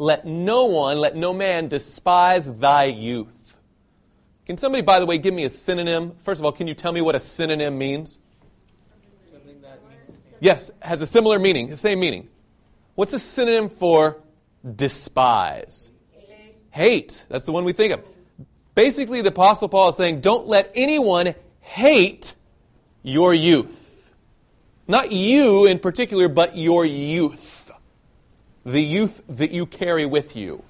let no one, let no man despise thy youth. Can somebody, by the way, give me a synonym? First of all, can you tell me what a synonym means? Yes, has a similar meaning, the same meaning. What's a synonym for despise? Hate. Hate. That's the one we think of. Basically, the Apostle Paul is saying, don't let anyone hate your youth. Not you in particular, but your youth. The youth that you carry with you.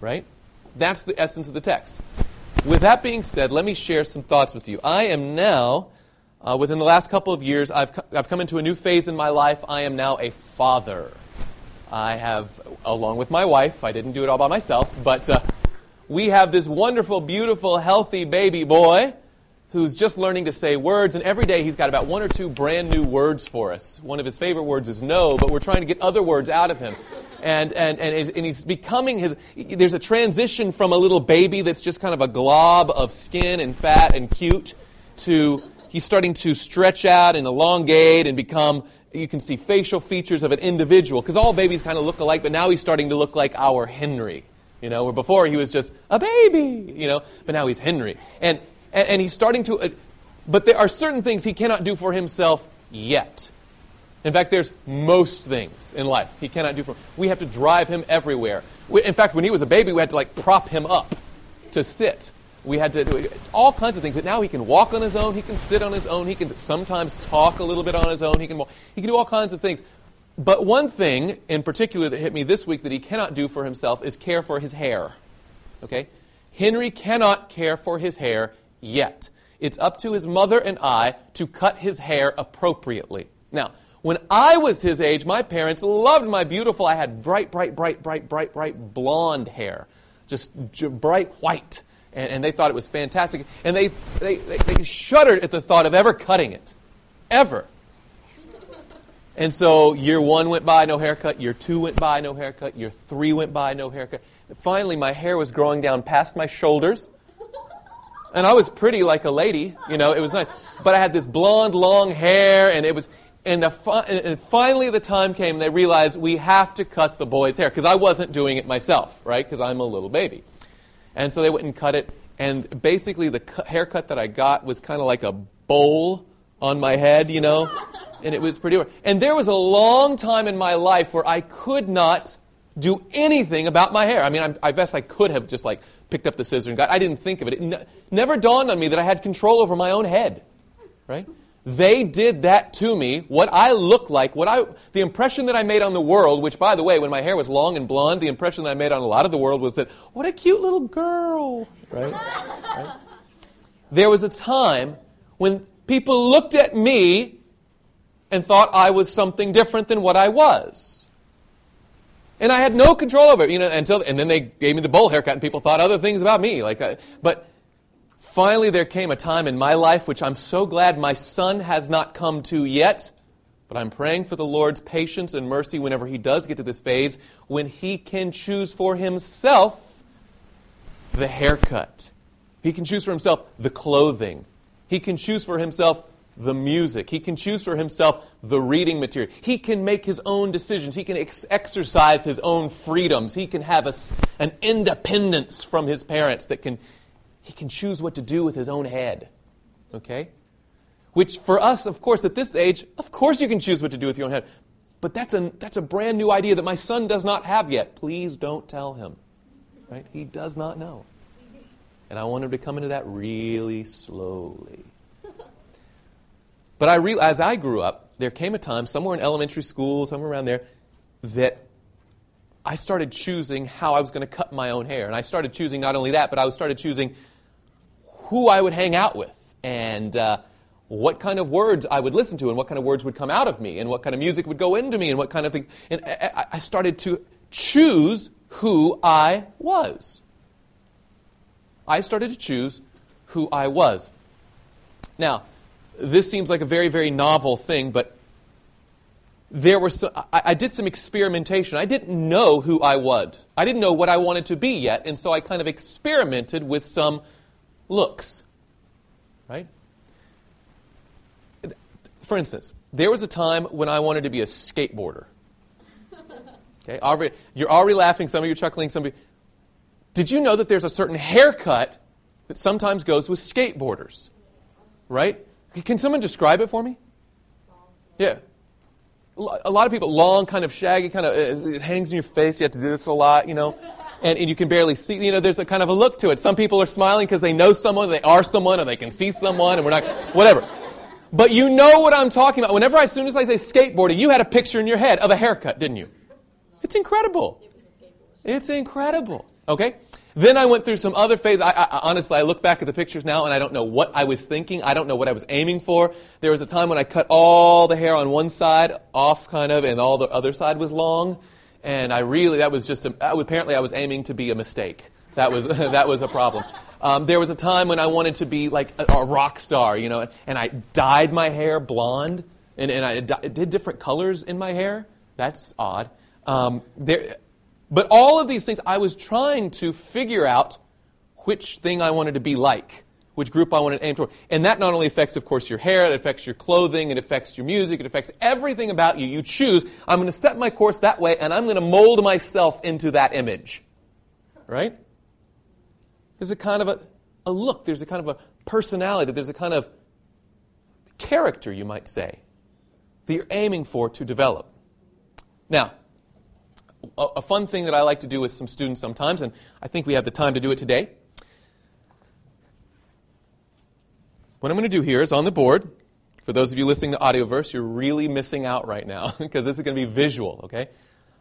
Right? That's the essence of the text. With that being said, let me share some thoughts with you. I am now, uh, within the last couple of years, I've, co- I've come into a new phase in my life. I am now a father. I have, along with my wife, I didn't do it all by myself, but uh, we have this wonderful, beautiful, healthy baby boy who's just learning to say words, and every day he's got about one or two brand new words for us. One of his favorite words is no, but we're trying to get other words out of him. And, and, and, and he's becoming his, there's a transition from a little baby that's just kind of a glob of skin and fat and cute to he's starting to stretch out and elongate and become, you can see facial features of an individual, because all babies kind of look alike, but now he's starting to look like our Henry. You know, where before he was just a baby, you know, but now he's Henry. And and, and he's starting to. Uh, but there are certain things he cannot do for himself yet. In fact, there's most things in life he cannot do for. We have to drive him everywhere. We, in fact, when he was a baby, we had to like prop him up to sit. We had to do all kinds of things. But now he can walk on his own. He can sit on his own. He can sometimes talk a little bit on his own. He can he can do all kinds of things. But one thing in particular that hit me this week that he cannot do for himself is care for his hair. Okay, Henry cannot care for his hair yet. It's up to his mother and I to cut his hair appropriately. Now, when I was his age, my parents loved my beautiful, I had bright, bright, bright, bright, bright, bright blonde hair, just bright white. And, and they thought it was fantastic. And they, they, they, they shuddered at the thought of ever cutting it. Ever. And so year one went by, no haircut. Year two went by, no haircut. Year three went by, no haircut. Finally, my hair was growing down past my shoulders. And I was pretty like a lady, you know, it was nice. But I had this blonde, long hair, and it was. And, the fi- and finally, the time came, and they realized we have to cut the boy's hair, because I wasn't doing it myself, right? Because I'm a little baby. And so they went and cut it. And basically, the cu- haircut that I got was kind of like a bowl on my head, you know? And it was pretty. And there was a long time in my life where I could not do anything about my hair. I mean, I'm, i guess I could have just like picked up the scissors and got. I didn't think of it. It ne- never dawned on me that I had control over my own head. Right? They did that to me. What I looked like, what I, the impression that I made on the world, which, by the way, when my hair was long and blonde, the impression that I made on a lot of the world was that, what a cute little girl. Right? right? There was a time when people looked at me and thought I was something different than what I was. And I had no control over it, you know, until, and then they gave me the bowl haircut and people thought other things about me. Like, uh, but finally there came a time in my life which I'm so glad my son has not come to yet, but I'm praying for the Lord's patience and mercy whenever he does get to this phase, when he can choose for himself the haircut. He can choose for himself the clothing. He can choose for himself the music. He can choose for himself the reading material. He can make his own decisions. He can ex- exercise his own freedoms. He can have a, an independence from his parents that can, he can choose what to do with his own head. Okay? Which for us, of course, at this age, of course you can choose what to do with your own head. But that's a, that's a brand new idea that my son does not have yet. Please don't tell him. Right? He does not know. And I want him to come into that really slowly. But I re- as I grew up, there came a time, somewhere in elementary school, somewhere around there, that I started choosing how I was going to cut my own hair. And I started choosing not only that, but I started choosing who I would hang out with and uh, what kind of words I would listen to and what kind of words would come out of me and what kind of music would go into me and what kind of thing. And I, I started to choose who I was. I started to choose who I was. Now, this seems like a very, very novel thing, but there were some, I, I, did some experimentation. I didn't know who I was. I didn't know what I wanted to be yet, and so I kind of experimented with some looks. Right? For instance, there was a time when I wanted to be a skateboarder. Okay, already, you're already laughing. Some of you are chuckling. Some of you. Did you know that there's a certain haircut that sometimes goes with skateboarders? Right? Can someone describe it for me? Yeah. A lot of people, long, kind of shaggy, kind of, uh, uh, it hangs in your face. You have to do this a lot, you know and, and you can barely see. You know, there's a kind of a look to it. Some people are smiling because they know someone, they are someone, or they can see someone, and we're not, whatever. But you know what I'm talking about. Whenever, I, as soon as I say skateboarding, you had a picture in your head of a haircut, didn't you? It's incredible. It's incredible. Okay? Then I went through some other phases. I, I, honestly, I look back at the pictures now and I don't know what I was thinking. I don't know what I was aiming for. There was a time when I cut all the hair on one side off, kind of, and all the other side was long and I really that was just a, apparently I was aiming to be a mistake. That was that was a problem. Um, there was a time when I wanted to be like a, a, rock star, you know, and I dyed my hair blonde, and, and I did different colors in my hair. That's odd. Um, there, but all of these things, I was trying to figure out which thing I wanted to be like which group I wanted to aim toward. And that not only affects, of course, your hair, it affects your clothing, it affects your music, it affects everything about you. You choose, I'm going to set my course that way, and I'm going to mold myself into that image. Right? There's a kind of a, a look, there's a kind of a personality, there's a kind of character, you might say, that you're aiming for to develop. Now, a, a fun thing that I like to do with some students sometimes, and I think we have the time to do it today, What I'm going to do here is on the board. For those of you listening to Audioverse, you're really missing out right now because this is going to be visual, okay?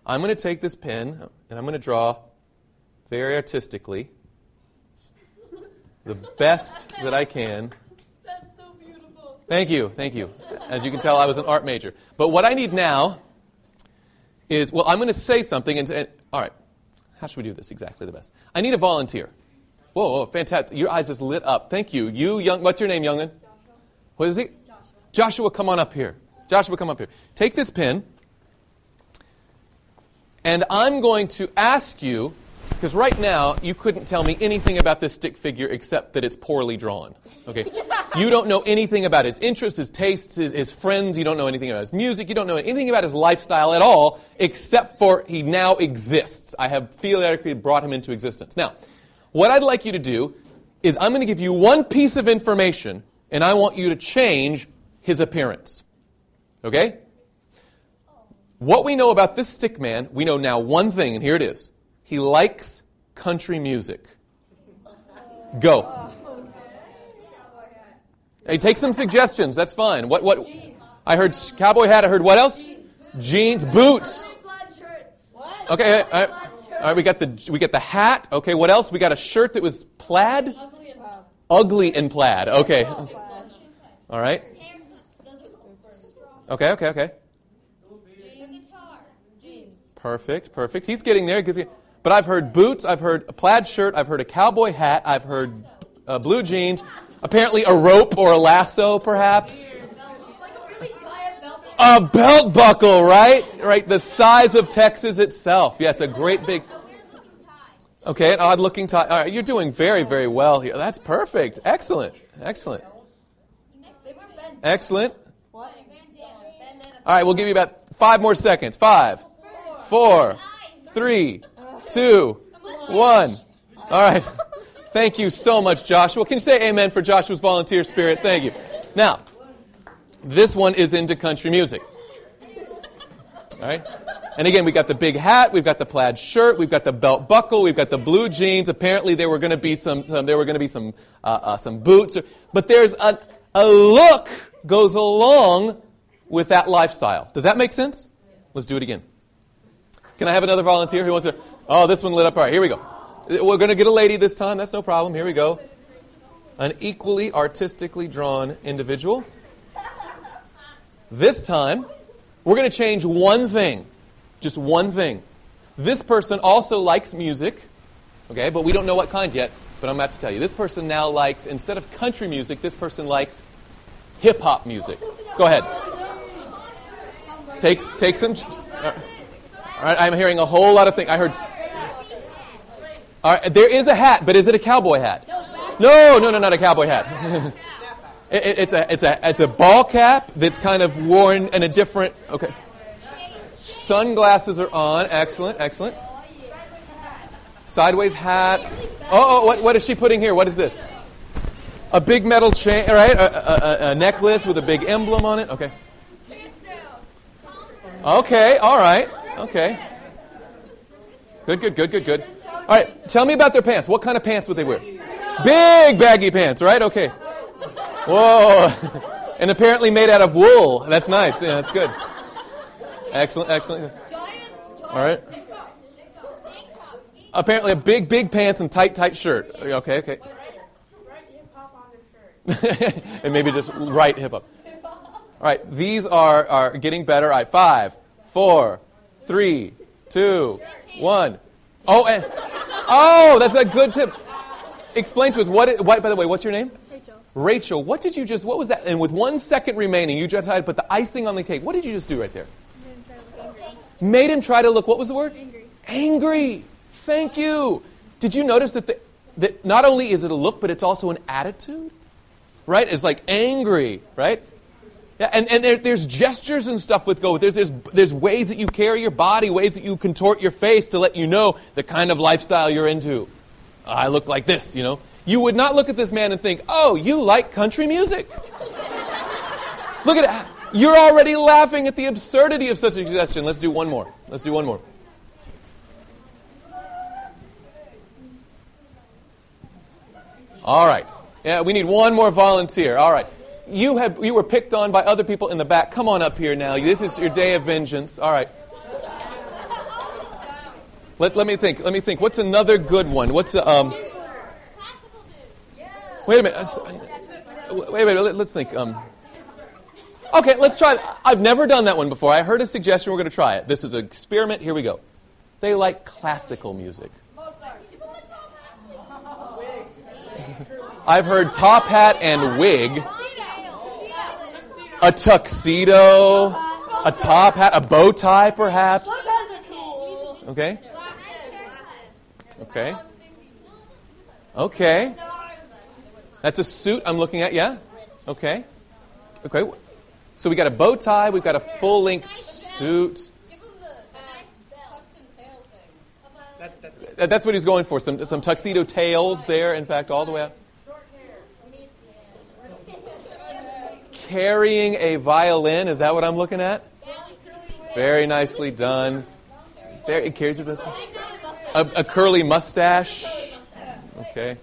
I'm going to take this pen and I'm going to draw very artistically the best that I can. That's so beautiful. Thank you, thank you. As you can tell, I was an art major. But what I need now is, well, I'm going to say something, and, and all right, how should we do this exactly the best? I need a volunteer. Whoa, whoa, fantastic. Your eyes just lit up. Thank you. You, young, what's your name, youngin? Joshua. What is he? Joshua. Joshua, come on up here. Joshua, come up here. Take this pen, and I'm going to ask you, because right now you couldn't tell me anything about this stick figure except that it's poorly drawn. Okay? you don't know anything about his interests, his tastes, his, his friends. You don't know anything about his music. You don't know anything about his lifestyle at all, except for he now exists. I have theoretically brought him into existence. Now, what I'd like you to do is I'm going to give you one piece of information, and I want you to change his appearance. Okay? What we know about this stick man, we know now one thing, and here it is. He likes country music. Go. Hey, take some suggestions. That's fine. What? What? I heard cowboy hat. I heard what else? Jeans, boots. Okay. All right, we got the we got the hat. Okay, what else? We got a shirt that was plaid. Ugly and ugly. Ugly and plaid. Okay. All right. Okay, okay, okay. Perfect, perfect. He's getting there. But I've heard boots. I've heard a plaid shirt. I've heard a cowboy hat. I've heard uh, blue jeans. Apparently, a rope or a lasso, perhaps. A belt buckle, right? Right, the size of Texas itself. Yes, a great big. Okay, an odd looking tie. All right, you're doing very, very well here. That's perfect. Excellent. Excellent. Excellent. All right, we'll give you about five more seconds. Five, four, three, two, one. All right. Thank you so much, Joshua. Can you say amen for Joshua's volunteer spirit? Thank you. Now, this one is into country music. All right? And again, we've got the big hat, we've got the plaid shirt, we've got the belt buckle, we've got the blue jeans. Apparently, there were going to be some, some there were going to be some uh, uh, some boots, but there's a a look goes along with that lifestyle. Does that make sense? Let's do it again. Can I have another volunteer who wants to? Oh, this one lit up. All right, here we go. We're going to get a lady this time. That's no problem. Here we go. An equally artistically drawn individual. This time, we're going to change one thing. Just one thing. This person also likes music, okay, but we don't know what kind yet, but I'm about to tell you. This person now likes, instead of country music, this person likes hip hop music. Go ahead. Take, take some. Uh, I'm hearing a whole lot of things. I heard. All right, there is a hat, but is it a cowboy hat? No, no, no, not a cowboy hat. It, it's, a, it's, a, it's a ball cap that's kind of worn in a different. Okay. Sunglasses are on. Excellent, excellent. Sideways hat. Oh, oh what, what is she putting here? What is this? A big metal chain, right? A, a, a, necklace with a big emblem on it. Okay. Okay, all right. Okay. Good, good, good, good, good. All right, tell me about their pants. What kind of pants would they wear? Big baggy pants, right? Okay. Whoa. and apparently made out of wool. That's nice. Yeah, that's good. Excellent, excellent. All right. Apparently, a big, big pants and tight, tight shirt. Okay, okay. Right hip hop on the shirt. And maybe just right hip hop. All right, these are, are getting better. All right, five, four, three, two, one. Oh, and, oh, that's a good tip. Explain to us what, It, what. By the way, what's your name? Rachel. Rachel, what did you just? What was that? And with one second remaining, you just had to put the icing on the cake. What did you just do right there? Made him try to look. What was the word? Angry. Angry. Thank you. Did you notice that the, that not only is it a look, but it's also an attitude? Right? It's like angry, right? Yeah, and, and there, there's gestures and stuff with go. There's, there's, there's ways that you carry your body, ways that you contort your face to let you know the kind of lifestyle you're into. I look like this, you know. You would not look at this man and think, oh, you like country music. look at it. Ah, you're already laughing at the absurdity of such a suggestion. Let's do one more. Let's do one more. All right. Yeah, we need one more volunteer. All right. You have you were picked on by other people in the back. Come on up here now. This is your day of vengeance. All right. Let, let me think. Let me think. What's another good one? What's a, um? Wait a minute. Wait a minute. Let's think. Um. Okay, let's try. I've never done that one before. I heard a suggestion. We're going to try it. This is an experiment. Here we go. They like classical music. I've heard top hat and wig, a tuxedo, a top hat, a bow tie, perhaps. Okay. Okay. Okay. That's a suit I'm looking at, yeah? Okay. Okay. So we got a bow tie, we've got a full length suit. That's what he's going for. Some, some tuxedo tails there, in fact, all the way up. Carrying a violin, is that what I'm looking at? Very nicely done. There, it carries his a, a curly mustache. Okay.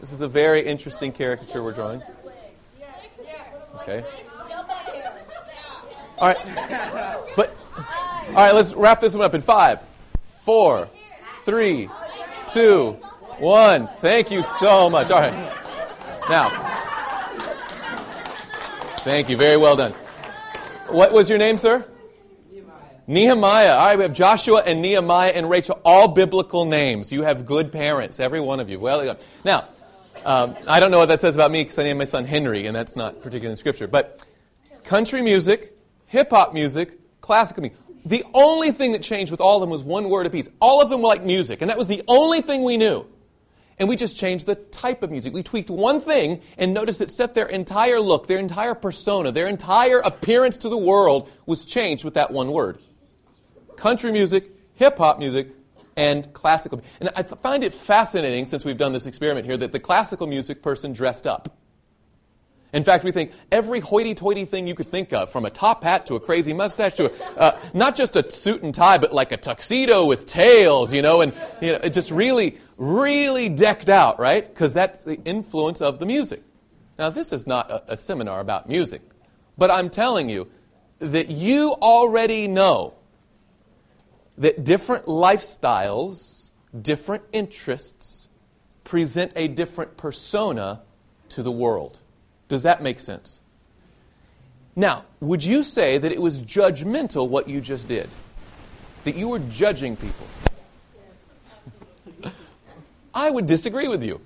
This is a very interesting caricature we're drawing. Okay. All right. But all right, let's wrap this one up in five, four, three, two, one. Thank you so much. All right. Now, thank you. Very well done. What was your name, sir? Nehemiah. Nehemiah. All right, we have Joshua and Nehemiah and Rachel, all biblical names. You have good parents, every one of you. Well, now, um, I don't know what that says about me because I named my son Henry, and that's not particularly in Scripture. But country music, hip hop music, classical music. The only thing that changed with all of them was one word apiece. All of them were like music, and that was the only thing we knew. And we just changed the type of music. We tweaked one thing and noticed it set their entire look, their entire persona, their entire appearance to the world was changed with that one word. Country music, hip hop music, and classical. And I find it fascinating, since we've done this experiment here, that the classical music person dressed up. In fact, we think every hoity toity thing you could think of, from a top hat to a crazy mustache to a, uh, not just a suit and tie, but like a tuxedo with tails, you know, and you know, it just really, really decked out, right? Because that's the influence of the music. Now, this is not a, a seminar about music, but I'm telling you that you already know that different lifestyles, different interests, present a different persona to the world. Does that make sense? Now, would you say that it was judgmental what you just did? That you were judging people? I would disagree with you.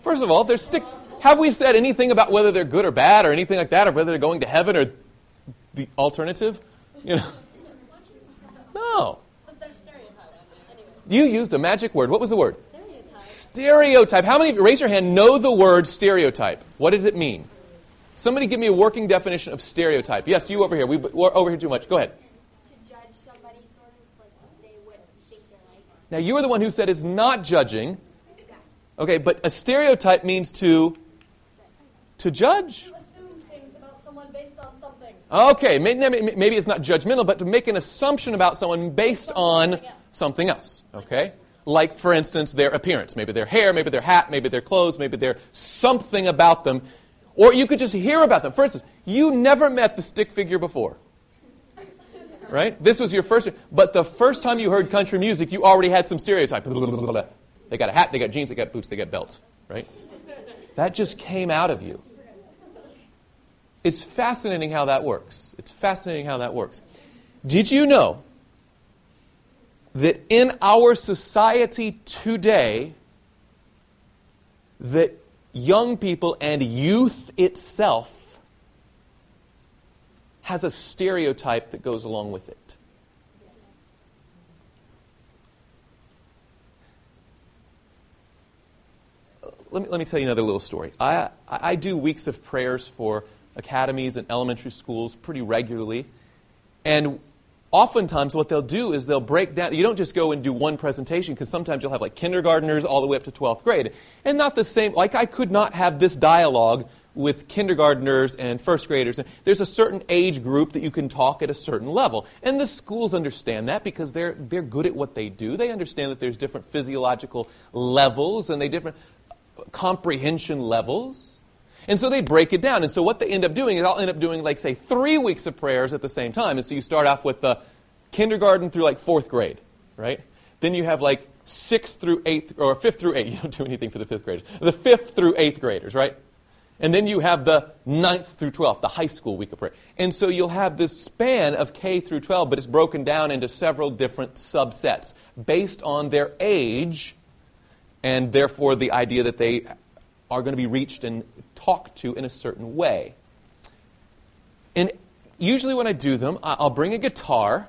First of all, there's stick. Have we said anything about whether they're good or bad or anything like that, or whether they're going to heaven or the alternative? You know. No. You used a magic word. What was the word? Stereotype. How many, of you, raise your hand, know the word stereotype? What does it mean? Somebody give me a working definition of stereotype. Yes, you over here. We, we're over here too much. Go ahead. to judge somebody, sort of like to say what you think they're like. Now, you were the one who said it's not judging. Okay, but a stereotype means to to judge. Assume things about someone based on something. Okay, maybe maybe it's not judgmental, but to make an assumption about someone based on something else. Okay? Like, for instance, their appearance. Maybe their hair, maybe their hat, maybe their clothes, maybe their something about them. Or you could just hear about them. For instance, you never met the stick figure before. Right? This was your first, but the first time you heard country music, you already had some stereotype. They got a hat, they got jeans, they got boots, they got belts. Right? That just came out of you. It's fascinating how that works. It's fascinating how that works. Did you know that in our society today, that young people and youth itself has a stereotype that goes along with it? let me, let me tell you another little story. I, I do weeks of prayers for academies and elementary schools pretty regularly. And oftentimes, what they'll do is they'll break down. You don't just go and do one presentation, because sometimes you'll have like kindergartners all the way up to 12th grade. And not the same, like I could not have this dialogue with kindergartners and first graders. and There's a certain age group that you can talk at a certain level. And the schools understand that because they're, they're good at what they do. They understand that there's different physiological levels and they different comprehension levels. And so they break it down. And so what they end up doing is I'll end up doing, like, say, three weeks of prayers at the same time. And so you start off with the kindergarten through, like, fourth grade, right? Then you have, like, sixth through eighth, or fifth through eighth. You don't do anything for the fifth graders. The fifth through eighth graders, right? And then you have the ninth through 12th, the high school week of prayer. And so you'll have this span of K through 12, but it's broken down into several different subsets based on their age and therefore the idea that they are going to be reached and talked to in a certain way. And usually when I do them, I'll bring a guitar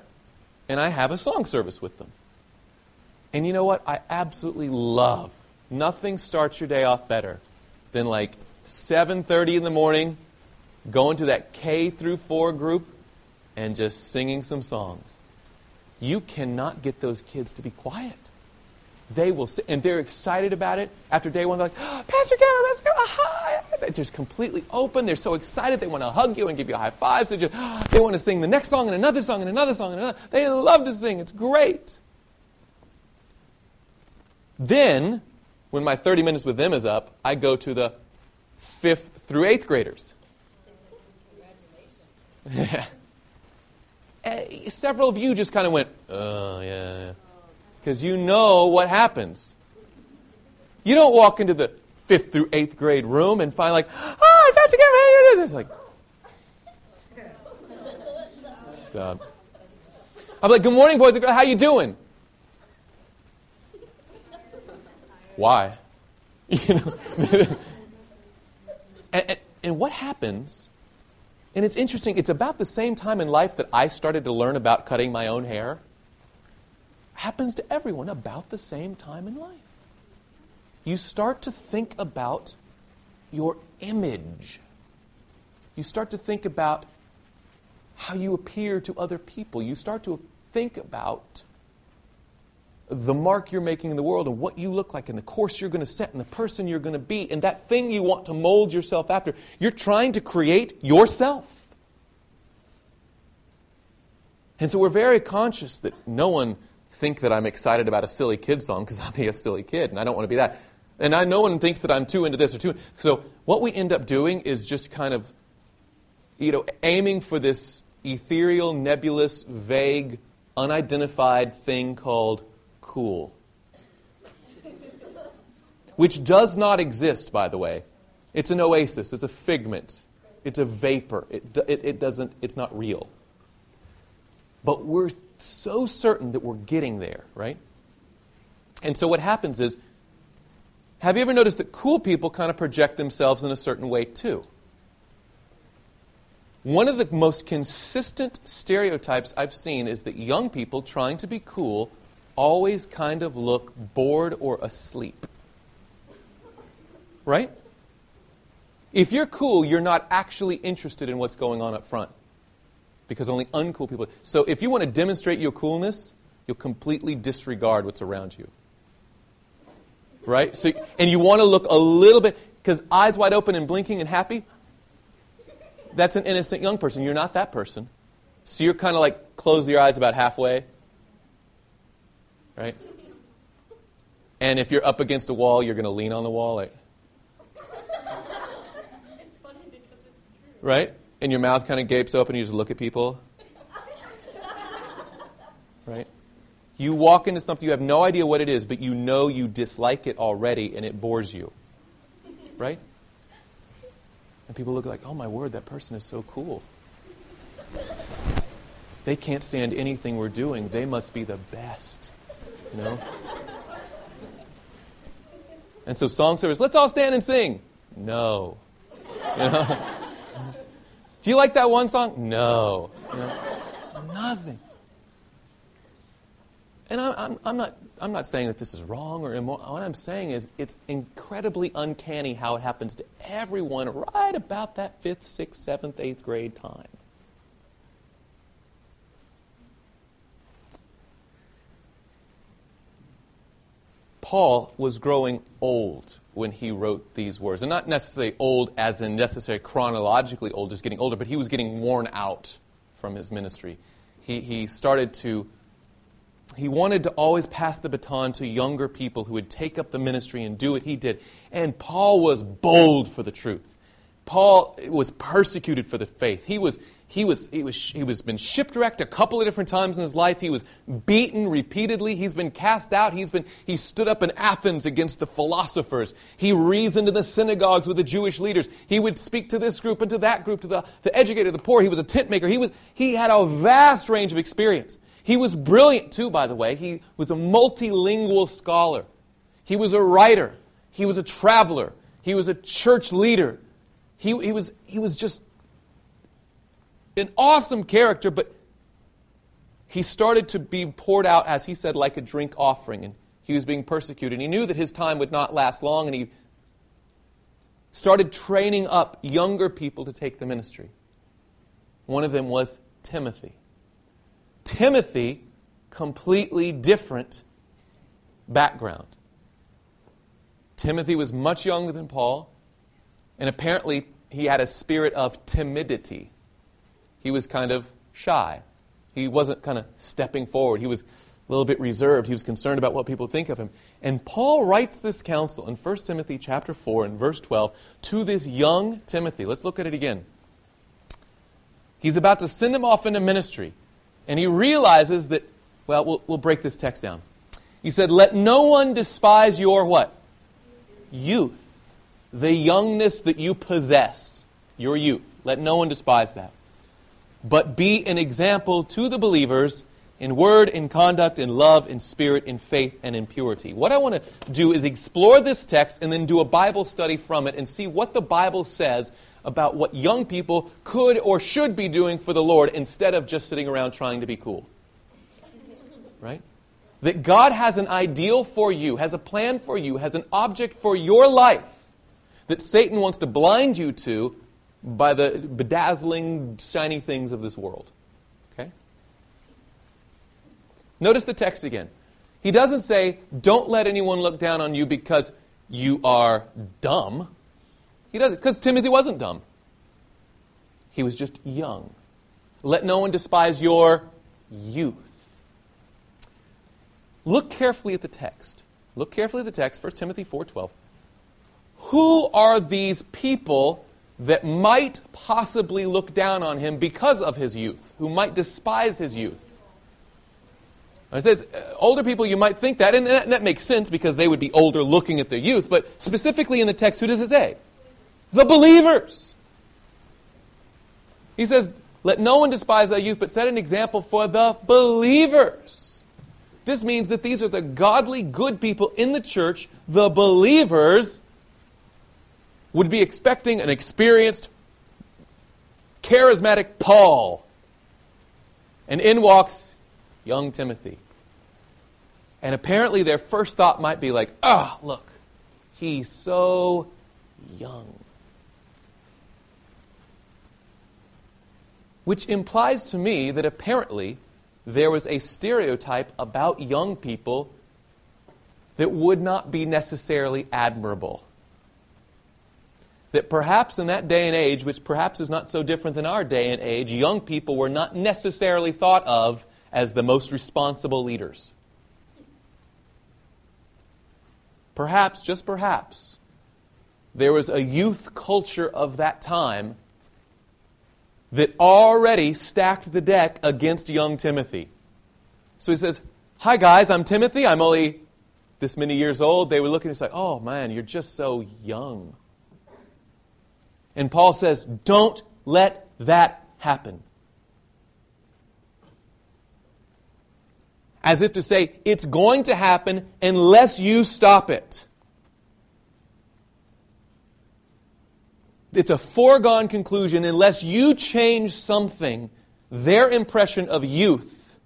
and I have a song service with them. And you know what? I absolutely love. Nothing starts your day off better than like 7:30 in the morning going to that K through 4 group and just singing some songs. You cannot get those kids to be quiet they will sit, and they're excited about it. After day one, they're like, oh, Pastor Kameron, Pastor Kameron, ah, hi. They're just completely open. They're so excited. They want to hug you and give you high fives. Ah, they just, they want to sing the next song and another song and another song and another. They love to sing. It's great. Then, when my 30 minutes with them is up, I go to the fifth through eighth graders. Yeah. Eh, Several of you just kind of went, oh, yeah, yeah because you know what happens. You don't walk into the fifth through eighth grade room and find like, "Hi, Pastor Kevin, how you doing?" It's like, so, I'm like, "Good morning, boys and girls. How you doing?" Why? You know. And, and, what happens? And it's interesting. It's about the same time in life that I started to learn about cutting my own hair happens to everyone about the same time in life. You start to think about your image. You start to think about how you appear to other people. You start to think about the mark you're making in the world and what you look like and the course you're going to set and the person you're going to be and that thing you want to mold yourself after. You're trying to create yourself. And so we're very conscious that no one think that I'm excited about a silly kid song because I'll be a silly kid and I don't want to be that. And I, no one thinks that I'm too into this or too. So what we end up doing is just kind of, you know, aiming for this ethereal, nebulous, vague, unidentified thing called cool. Which does not exist, by the way. It's an oasis. It's a figment. It's a vapor. It, it, it doesn't, it's not real. But we're so certain that we're getting there, right? And so what happens is, have you ever noticed that cool people kind of project themselves in a certain way too? One of the most consistent stereotypes I've seen is that young people trying to be cool always kind of look bored or asleep. Right? If you're cool, you're not actually interested in what's going on up front. Because only uncool people. So if you want to demonstrate your coolness, you'll completely disregard what's around you. Right? So, and you want to look a little bit, because eyes wide open and blinking and happy, that's an innocent young person. You're not that person. So you're kind of like close your eyes about halfway. Right? And if you're up against a wall, you're going to lean on the wall. Like, right? And your mouth kind of gapes open, you just look at people. Right? You walk into something, you have no idea what it is, but you know you dislike it already and it bores you. Right? And people look like, oh my word, that person is so cool. They can't stand anything we're doing. They must be the best. You know? And so song service, let's all stand and sing. No. You know? Do you like that one song? No. You know? Nothing. And I'm, I'm, I'm, not, I'm not saying that this is wrong or immoral. What I'm saying is it's incredibly uncanny how it happens to everyone right about that fifth, sixth, seventh, eighth grade time. Paul was growing old when he wrote these words. And not necessarily old as in necessarily chronologically old, just getting older, but he was getting worn out from his ministry. He, he started to, he wanted to always pass the baton to younger people who would take up the ministry and do what he did. And Paul was bold for the truth. Paul was persecuted for the faith. He was, he was, he was, he was been shipwrecked a couple of different times in his life. He was beaten repeatedly. He's been cast out. He's been, he stood up in Athens against the philosophers. He reasoned in the synagogues with the Jewish leaders. He would speak to this group and to that group, to the, the educated, the poor. He was a tent maker. He was, he had a vast range of experience. He was brilliant too, by the way. He was a multilingual scholar. He was a writer. He was a traveler. He was a church leader. He, he, was, he was just an awesome character, but he started to be poured out, as he said, like a drink offering, and he was being persecuted. And He knew that his time would not last long, and he started training up younger people to take the ministry. One of them was Timothy. Timothy, completely different background. Timothy was much younger than Paul, and apparently he had a spirit of timidity he was kind of shy. He wasn't kind of stepping forward. He was a little bit reserved. He was concerned about what people think of him. And Paul writes this counsel in 1 Timothy chapter 4 and verse 12 to this young Timothy. Let's look at it again. He's about to send him off into ministry. And he realizes that, well, well, we'll break this text down. He said, Let no one despise your what? Youth. The youngness that you possess. Your youth. Let no one despise that but be an example to the believers in word, in conduct, in love, in spirit, in faith, and in purity. What I want to do is explore this text and then do a Bible study from it and see what the Bible says about what young people could or should be doing for the Lord instead of just sitting around trying to be cool. Right? That God has an ideal for you, has a plan for you, has an object for your life that Satan wants to blind you to by the bedazzling, shiny things of this world. Okay? Notice the text again. He doesn't say, don't let anyone look down on you because you are dumb. He doesn't, because Timothy wasn't dumb. He was just young. Let no one despise your youth. Look carefully at the text. Look carefully at the text, 1 Timothy 4:12. Who are these people that might possibly look down on him because of his youth, who might despise his youth. It says, uh, older people, you might think that, and that, and that makes sense because they would be older looking at their youth, but specifically in the text, who does it say? The believers. He says, let no one despise thy youth, but set an example for the believers. This means that these are the godly, good people in the church, the believers, would be expecting an experienced, charismatic Paul. And in walks young Timothy. And apparently their first thought might be like, ah, oh, look, he's so young. Which implies to me that apparently there was a stereotype about young people that would not be necessarily admirable. That perhaps in that day and age, which perhaps is not so different than our day and age, young people were not necessarily thought of as the most responsible leaders. Perhaps, just perhaps, there was a youth culture of that time that already stacked the deck against young Timothy. So he says, Hi, guys, I'm Timothy. I'm only this many years old. They were looking at him say, Oh, man, you're just so young. And Paul says, Don't let that happen. As if to say, It's going to happen unless you stop it. it's a foregone conclusion unless you change something, their impression of youth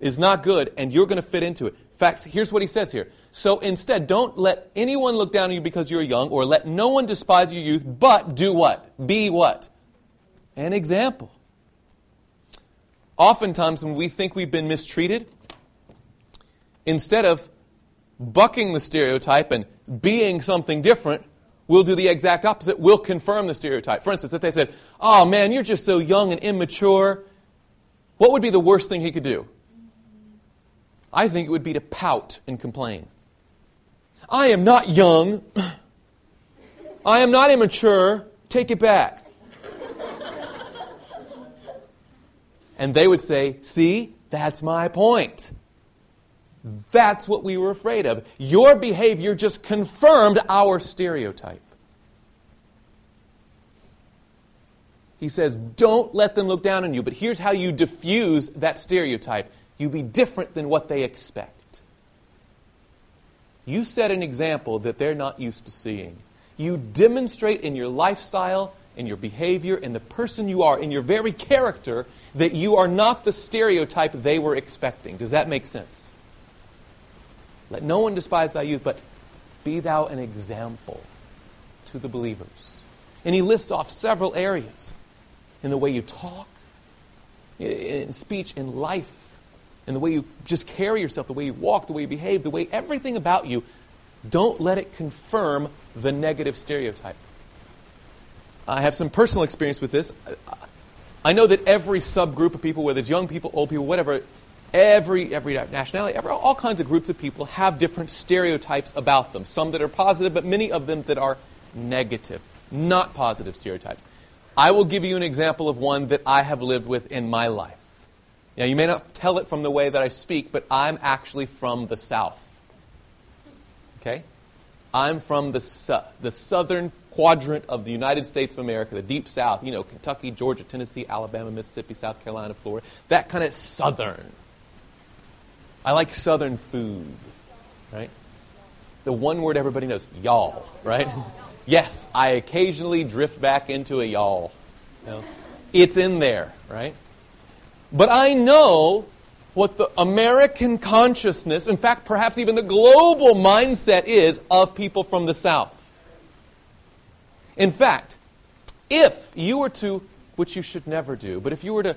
is not good and you're going to fit into it. In fact, here's what he says here. So instead, don't let anyone look down on you because you're young, or let no one despise your youth, but do what? Be what? An example. Oftentimes, when we think we've been mistreated, instead of bucking the stereotype and being something different, We'll do the exact opposite. We'll confirm the stereotype. For instance, if they said, Oh man, you're just so young and immature, what would be the worst thing he could do? I think it would be to pout and complain. I am not young. I am not immature. Take it back. and they would say, See, that's my point. That's what we were afraid of. Your behavior just confirmed our stereotype. He says, don't let them look down on you, but here's how you diffuse that stereotype you be different than what they expect. You set an example that they're not used to seeing. You demonstrate in your lifestyle, in your behavior, in the person you are, in your very character, that you are not the stereotype they were expecting. Does that make sense? Let no one despise thy youth, but be thou an example to the believers. And he lists off several areas in the way you talk, in speech, in life, in the way you just carry yourself, the way you walk, the way you behave, the way everything about you. Don't let it confirm the negative stereotype. I have some personal experience with this. I know that every subgroup of people, whether it's young people, old people, whatever, Every, every nationality, every, all kinds of groups of people have different stereotypes about them. Some that are positive, but many of them that are negative, not positive stereotypes. I will give you an example of one that I have lived with in my life. Now, you may not tell it from the way that I speak, but I'm actually from the South. Okay? I'm from the, su- the southern quadrant of the United States of America, the deep South. You know, Kentucky, Georgia, Tennessee, Alabama, Mississippi, South Carolina, Florida. That kind of southern. I like southern food, right? The one word everybody knows, y'all, right? yes, I occasionally drift back into a y'all. You know? It's in there, right? But I know what the American consciousness, in fact, perhaps even the global mindset is of people from the South. In fact, if you were to, which you should never do, but if you were to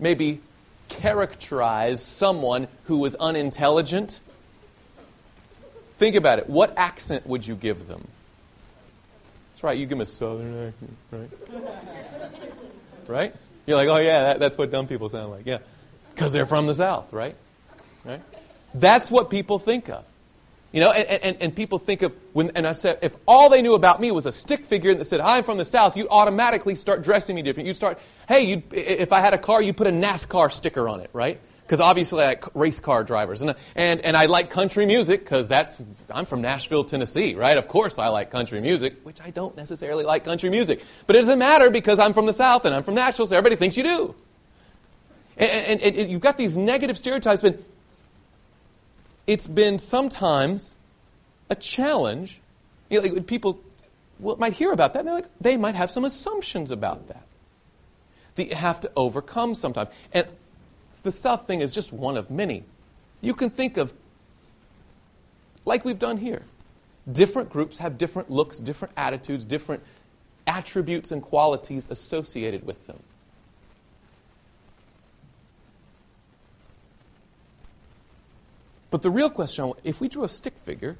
maybe characterize someone who was unintelligent? Think about it. What accent would you give them? That's right, you give them a southern accent, right? right? You're like, oh, yeah, that, that's what dumb people sound like. Yeah. Because they're from the South, right? Right? That's what people think of. You know, and, and, and people think of, when, and I said, if all they knew about me was a stick figure that said, I'm from the South, you'd automatically start dressing me different. You'd start, hey, if I had a car, you'd put a NASCAR sticker on it, right? Because obviously I like race car drivers. And, and, and I like country music because that's, I'm from Nashville, Tennessee, right? Of course I like country music, which I don't necessarily like country music. But it doesn't matter because I'm from the South and I'm from Nashville, so everybody thinks you do. And, and, and you've got these negative stereotypes, but it's been sometimes a challenge. You know, like people might hear about that, and like, they might have some assumptions about that that you have to overcome sometimes. And the South thing is just one of many. You can think of, like we've done here, different groups have different looks, different attitudes, different attributes and qualities associated with them. But the real question if we drew a stick figure,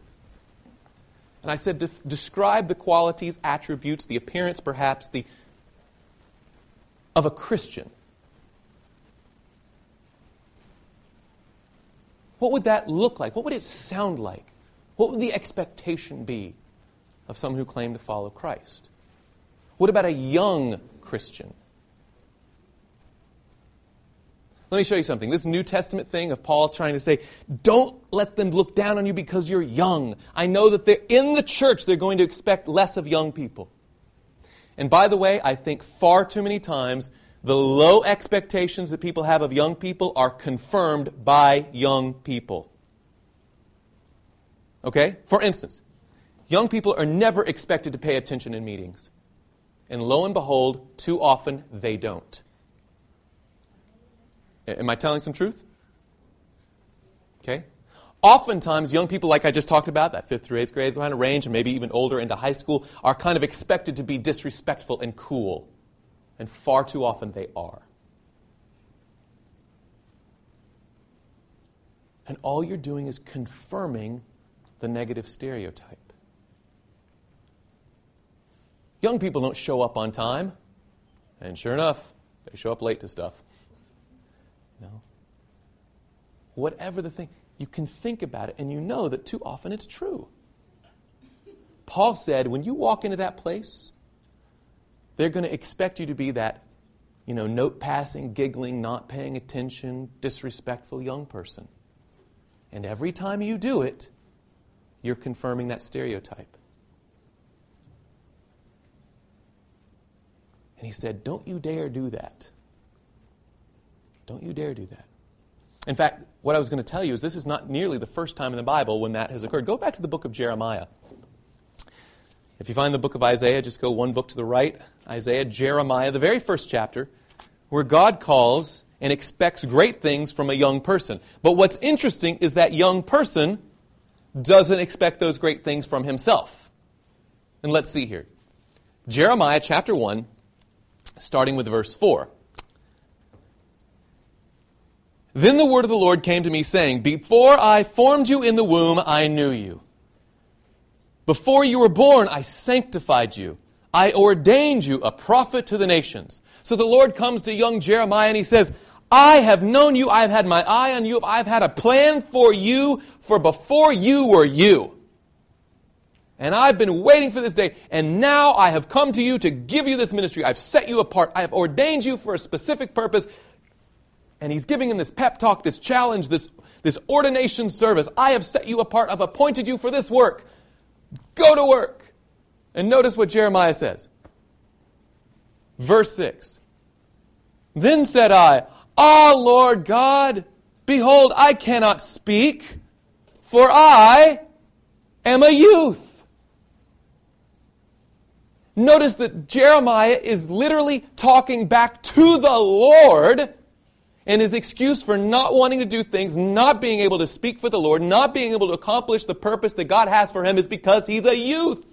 and I said, de- describe the qualities, attributes, the appearance perhaps the, of a Christian, What would that look like? What would it sound like? What would the expectation be of someone who claimed to follow Christ? What about a young Christian? Let me show you something. This New Testament thing of Paul trying to say, don't let them look down on you because you're young. I know that they're in the church, they're going to expect less of young people. And by the way, I think far too many times the low expectations that people have of young people are confirmed by young people. Okay? For instance, young people are never expected to pay attention in meetings. And lo and behold, too often they don't. Am I telling some truth? Okay? Oftentimes, young people, like I just talked about, that fifth through eighth grade kind of range, and maybe even older into high school, are kind of expected to be disrespectful and cool. And far too often they are. And all you're doing is confirming the negative stereotype. Young people don't show up on time, and sure enough, they show up late to stuff. No. Whatever the thing, you can think about it and you know that too often it's true. Paul said, when you walk into that place, they're going to expect you to be that, you know, note passing, giggling, not paying attention, disrespectful young person. And every time you do it, you're confirming that stereotype. And he said, Don't you dare do that. Don't you dare do that. In fact, what I was going to tell you is this is not nearly the first time in the Bible when that has occurred. Go back to the book of Jeremiah. If you find the book of Isaiah, just go one book to the right. Isaiah, Jeremiah, the very first chapter, where God calls and expects great things from a young person. But what's interesting is that young person doesn't expect those great things from himself. And let's see here. Jeremiah chapter 1, starting with verse 4. Then the word of the Lord came to me, saying, Before I formed you in the womb, I knew you. Before you were born, I sanctified you. I ordained you a prophet to the nations. So the Lord comes to young Jeremiah and he says, I have known you. I've had my eye on you. I've had a plan for you for before you were you. And I've been waiting for this day. And now I have come to you to give you this ministry. I've set you apart. I have ordained you for a specific purpose. And he's giving him this pep talk, this challenge, this, this ordination service. I have set you apart. I've appointed you for this work. Go to work. And notice what Jeremiah says. Verse 6. Then said I, Ah, Lord God, behold, I cannot speak, for I am a youth. Notice that Jeremiah is literally talking back to the Lord and his excuse for not wanting to do things, not being able to speak for the Lord, not being able to accomplish the purpose that God has for him is because he's a youth.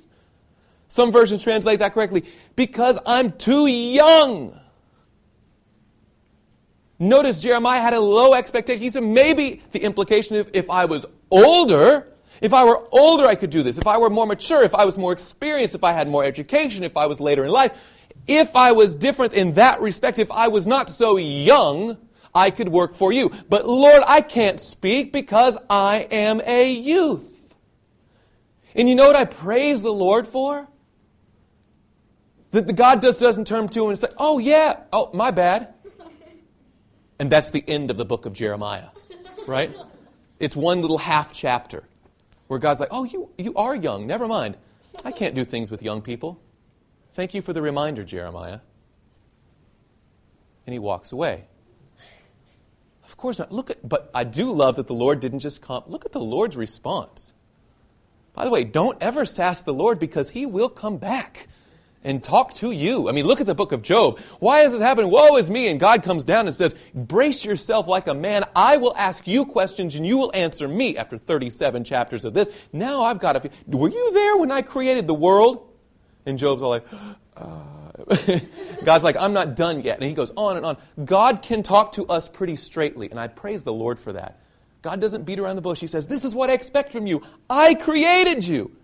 Some versions translate that correctly. Because I'm too young. Notice Jeremiah had a low expectation. He said maybe the implication if, if I was older, if I were older, I could do this. If I were more mature, if I was more experienced, if I had more education, if I was later in life, if I was different in that respect, if I was not so young, I could work for you. But Lord, I can't speak because I am a youth. And you know what I praise the Lord for? That the God just doesn't turn to him and say, oh yeah, oh, my bad. And that's the end of the book of Jeremiah, right? It's one little half chapter where God's like, oh, you, you are young. Never mind. I can't do things with young people. Thank you for the reminder, Jeremiah. And he walks away. Of course not. Look at, but I do love that the Lord didn't just come. Look at the Lord's response. By the way, don't ever sass the Lord because he will come back and talk to you. I mean, look at the book of Job. Why has this happened? Woe is me. And God comes down and says, Brace yourself like a man. I will ask you questions and you will answer me after 37 chapters of this. Now I've got to. Were you there when I created the world? And Job's all like, uh, God's like, I'm not done yet. And he goes on and on. God can talk to us pretty straightly, and I praise the Lord for that. God doesn't beat around the bush. He says, This is what I expect from you. I created you.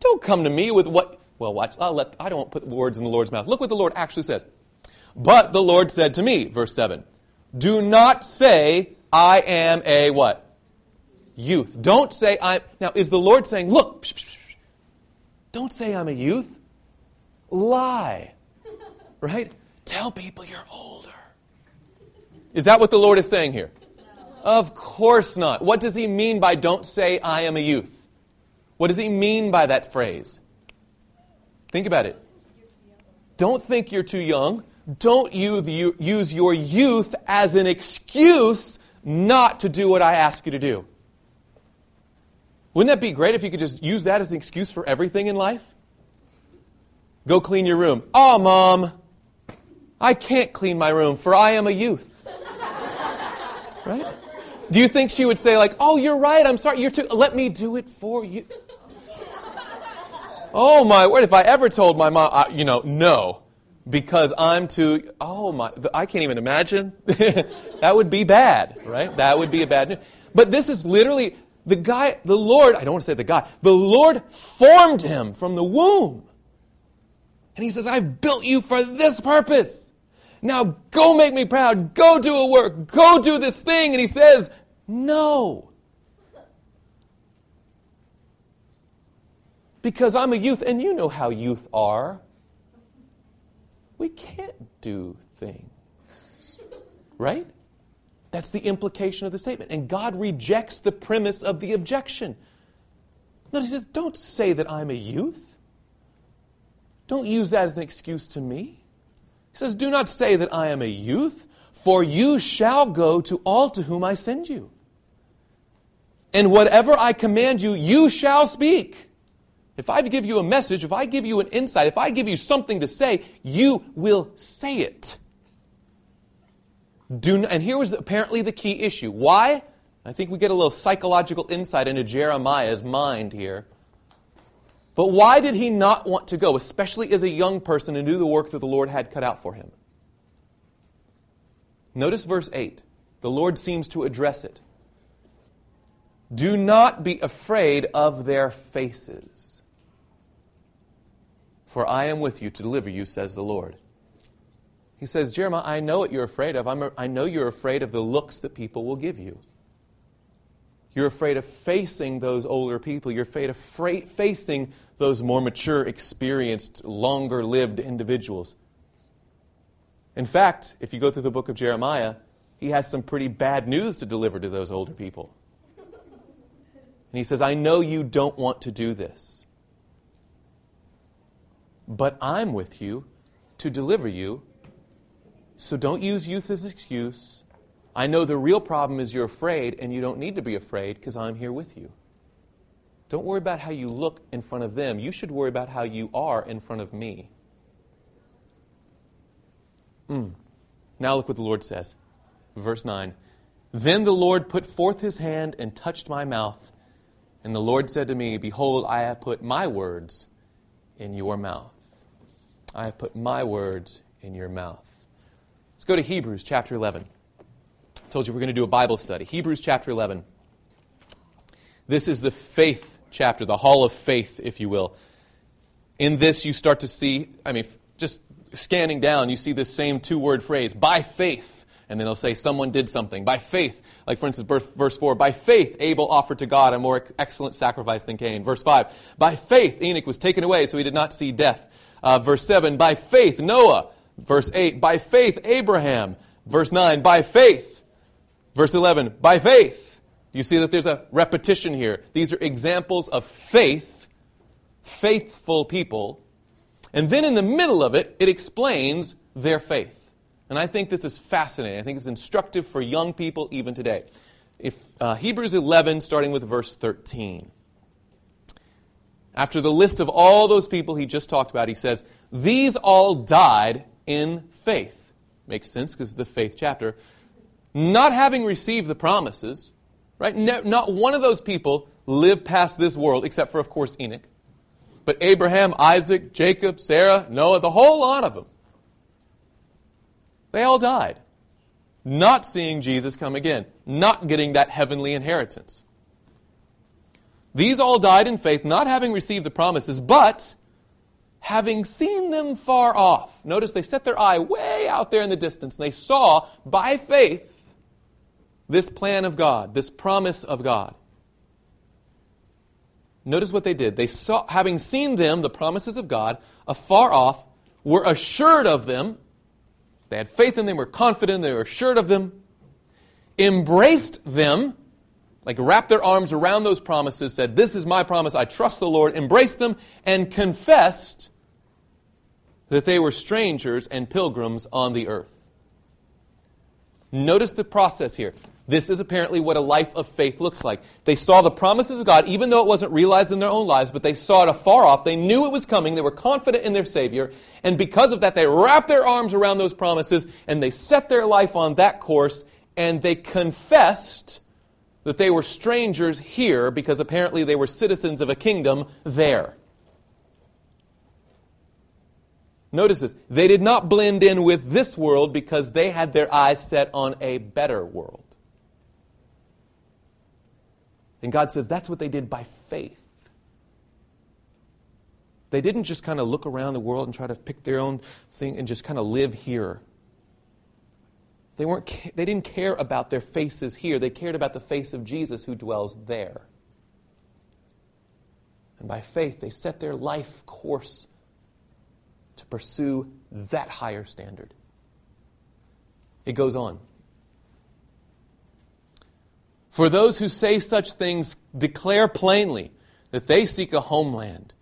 Don't come to me with what. Well, watch. I'll let, I don't put words in the Lord's mouth. Look what the Lord actually says. But the Lord said to me, verse 7, Do not say, I am a what? Youth. Don't say, I'm. Now, is the Lord saying, Look, psh, psh, psh, don't say I'm a youth? Lie. Right? Tell people you're older. Is that what the Lord is saying here? Of course not. What does he mean by don't say I am a youth? What does he mean by that phrase? Think about it. Don't think you're too young. Don't you use your youth as an excuse not to do what I ask you to do. Wouldn't that be great if you could just use that as an excuse for everything in life? Go clean your room. Oh, mom, I can't clean my room, for I am a youth. Right? Do you think she would say, like, oh, you're right, I'm sorry, you're too, let me do it for you? Oh, my word, if I ever told my mom, uh, you know, no, because I'm too, oh, my, I can't even imagine. that would be bad, right? That would be a bad news. But this is literally, the guy, the Lord, I don't want to say the guy, the Lord formed him from the womb. And he says, I've built you for this purpose. Now go make me proud. Go do a work. Go do this thing. And he says, No. Because I'm a youth, and you know how youth are. We can't do things. Right? That's the implication of the statement. And God rejects the premise of the objection. Notice he says, Don't say that I'm a youth. Don't use that as an excuse to me. He says, Do not say that I am a youth, for you shall go to all to whom I send you. And whatever I command you, you shall speak. If I give you a message, if I give you an insight, if I give you something to say, you will say it. Do and here was apparently the key issue. Why? I think we get a little psychological insight into Jeremiah's mind here. But why did he not want to go, especially as a young person, and do the work that the Lord had cut out for him? Notice verse 8. The Lord seems to address it. Do not be afraid of their faces, for I am with you to deliver you, says the Lord. He says, Jeremiah, I know what you're afraid of. I'm, I know you're afraid of the looks that people will give you. You're afraid of facing those older people. You're afraid of fra- facing those more mature, experienced, longer lived individuals. In fact, if you go through the book of Jeremiah, he has some pretty bad news to deliver to those older people. And he says, I know you don't want to do this, but I'm with you to deliver you. So don't use youth as an excuse. I know the real problem is you're afraid, and you don't need to be afraid because I'm here with you. Don't worry about how you look in front of them. You should worry about how you are in front of me. Mm. Now look what the Lord says. Verse 9. Then the Lord put forth his hand and touched my mouth. And the Lord said to me, Behold, I have put my words in your mouth. I have put my words in your mouth. Let's go to Hebrews chapter 11. I told you we're going to do a Bible study. Hebrews chapter 11. This is the faith chapter, the hall of faith, if you will. In this, you start to see, I mean, just scanning down, you see this same two word phrase, by faith. And then it'll say, someone did something. By faith. Like, for instance, verse 4, by faith, Abel offered to God a more excellent sacrifice than Cain. Verse 5, by faith, Enoch was taken away, so he did not see death. Uh, verse 7, by faith, Noah. Verse 8, by faith, Abraham. Verse 9, by faith, Verse 11, by faith. You see that there's a repetition here. These are examples of faith, faithful people. And then in the middle of it, it explains their faith. And I think this is fascinating. I think it's instructive for young people even today. If uh, Hebrews 11, starting with verse 13. After the list of all those people he just talked about, he says, These all died in faith. Makes sense because the faith chapter not having received the promises, right? not one of those people lived past this world, except for, of course, Enoch. But Abraham, Isaac, Jacob, Sarah, Noah, the whole lot of them, they all died, not seeing Jesus come again. not getting that heavenly inheritance. These all died in faith, not having received the promises, but having seen them far off. Notice they set their eye way out there in the distance, and they saw by faith this plan of God, this promise of God. Notice what they did. They saw, having seen them, the promises of God, afar off, were assured of them. They had faith in them, were confident, they were assured of them, embraced them, like wrapped their arms around those promises, said, This is my promise, I trust the Lord, embraced them, and confessed that they were strangers and pilgrims on the earth. Notice the process here. This is apparently what a life of faith looks like. They saw the promises of God, even though it wasn't realized in their own lives, but they saw it afar off. They knew it was coming. They were confident in their Savior. And because of that, they wrapped their arms around those promises and they set their life on that course and they confessed that they were strangers here because apparently they were citizens of a kingdom there. Notice this. They did not blend in with this world because they had their eyes set on a better world. And God says that's what they did by faith. They didn't just kind of look around the world and try to pick their own thing and just kind of live here. They, weren't, they didn't care about their faces here. They cared about the face of Jesus who dwells there. And by faith, they set their life course to pursue that higher standard. It goes on. For those who say such things declare plainly that they seek a homeland.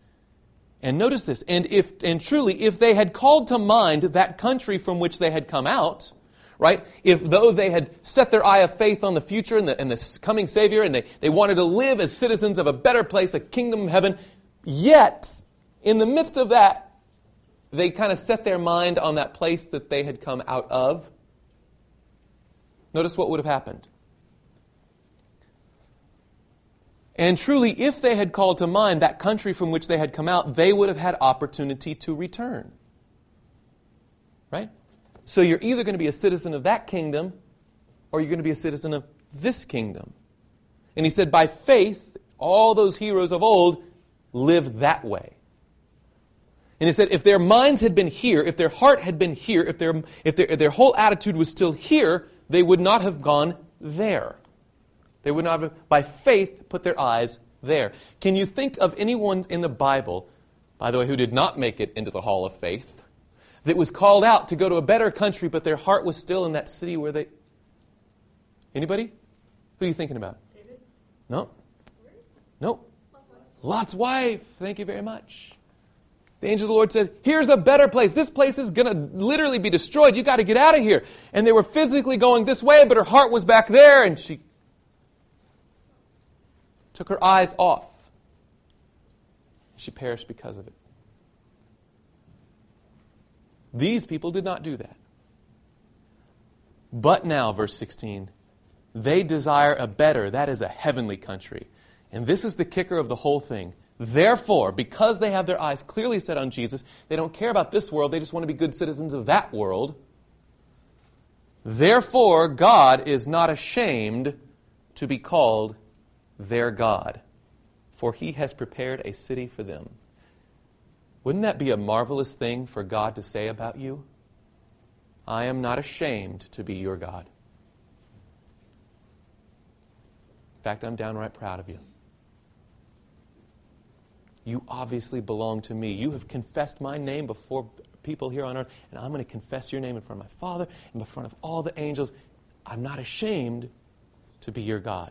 And notice this, and if and truly if they had called to mind that country from which they had come out, right? If though they had set their eye of faith on the future and the, and the coming Savior, and they, they wanted to live as citizens of a better place, a kingdom of heaven, yet in the midst of that, they kind of set their mind on that place that they had come out of. Notice what would have happened. And truly, if they had called to mind that country from which they had come out, they would have had opportunity to return. Right? So you're either going to be a citizen of that kingdom or you're going to be a citizen of this kingdom. And he said, by faith, all those heroes of old lived that way. And he said, if their minds had been here, if their heart had been here, if their, if their, if their whole attitude was still here, they would not have gone there. They would not have, by faith, put their eyes there. Can you think of anyone in the Bible, by the way, who did not make it into the hall of faith, that was called out to go to a better country, but their heart was still in that city where they. Anybody? Who are you thinking about? David? No. No. Lot's wife. Thank you very much. The angel of the Lord said, Here's a better place. This place is going to literally be destroyed. You got to get out of here. And they were physically going this way, but her heart was back there, and she took her eyes off. She perished because of it. These people did not do that. But now, verse 16, they desire a better, that is a heavenly country. And this is the kicker of the whole thing. Therefore, because they have their eyes clearly set on Jesus, they don't care about this world, they just want to be good citizens of that world. Therefore, God is not ashamed to be called their God, for he has prepared a city for them. Wouldn't that be a marvelous thing for God to say about you? I am not ashamed to be your God. In fact, I'm downright proud of you. You obviously belong to me. You have confessed my name before people here on earth, and I'm going to confess your name in front of my Father and in front of all the angels. I'm not ashamed to be your God.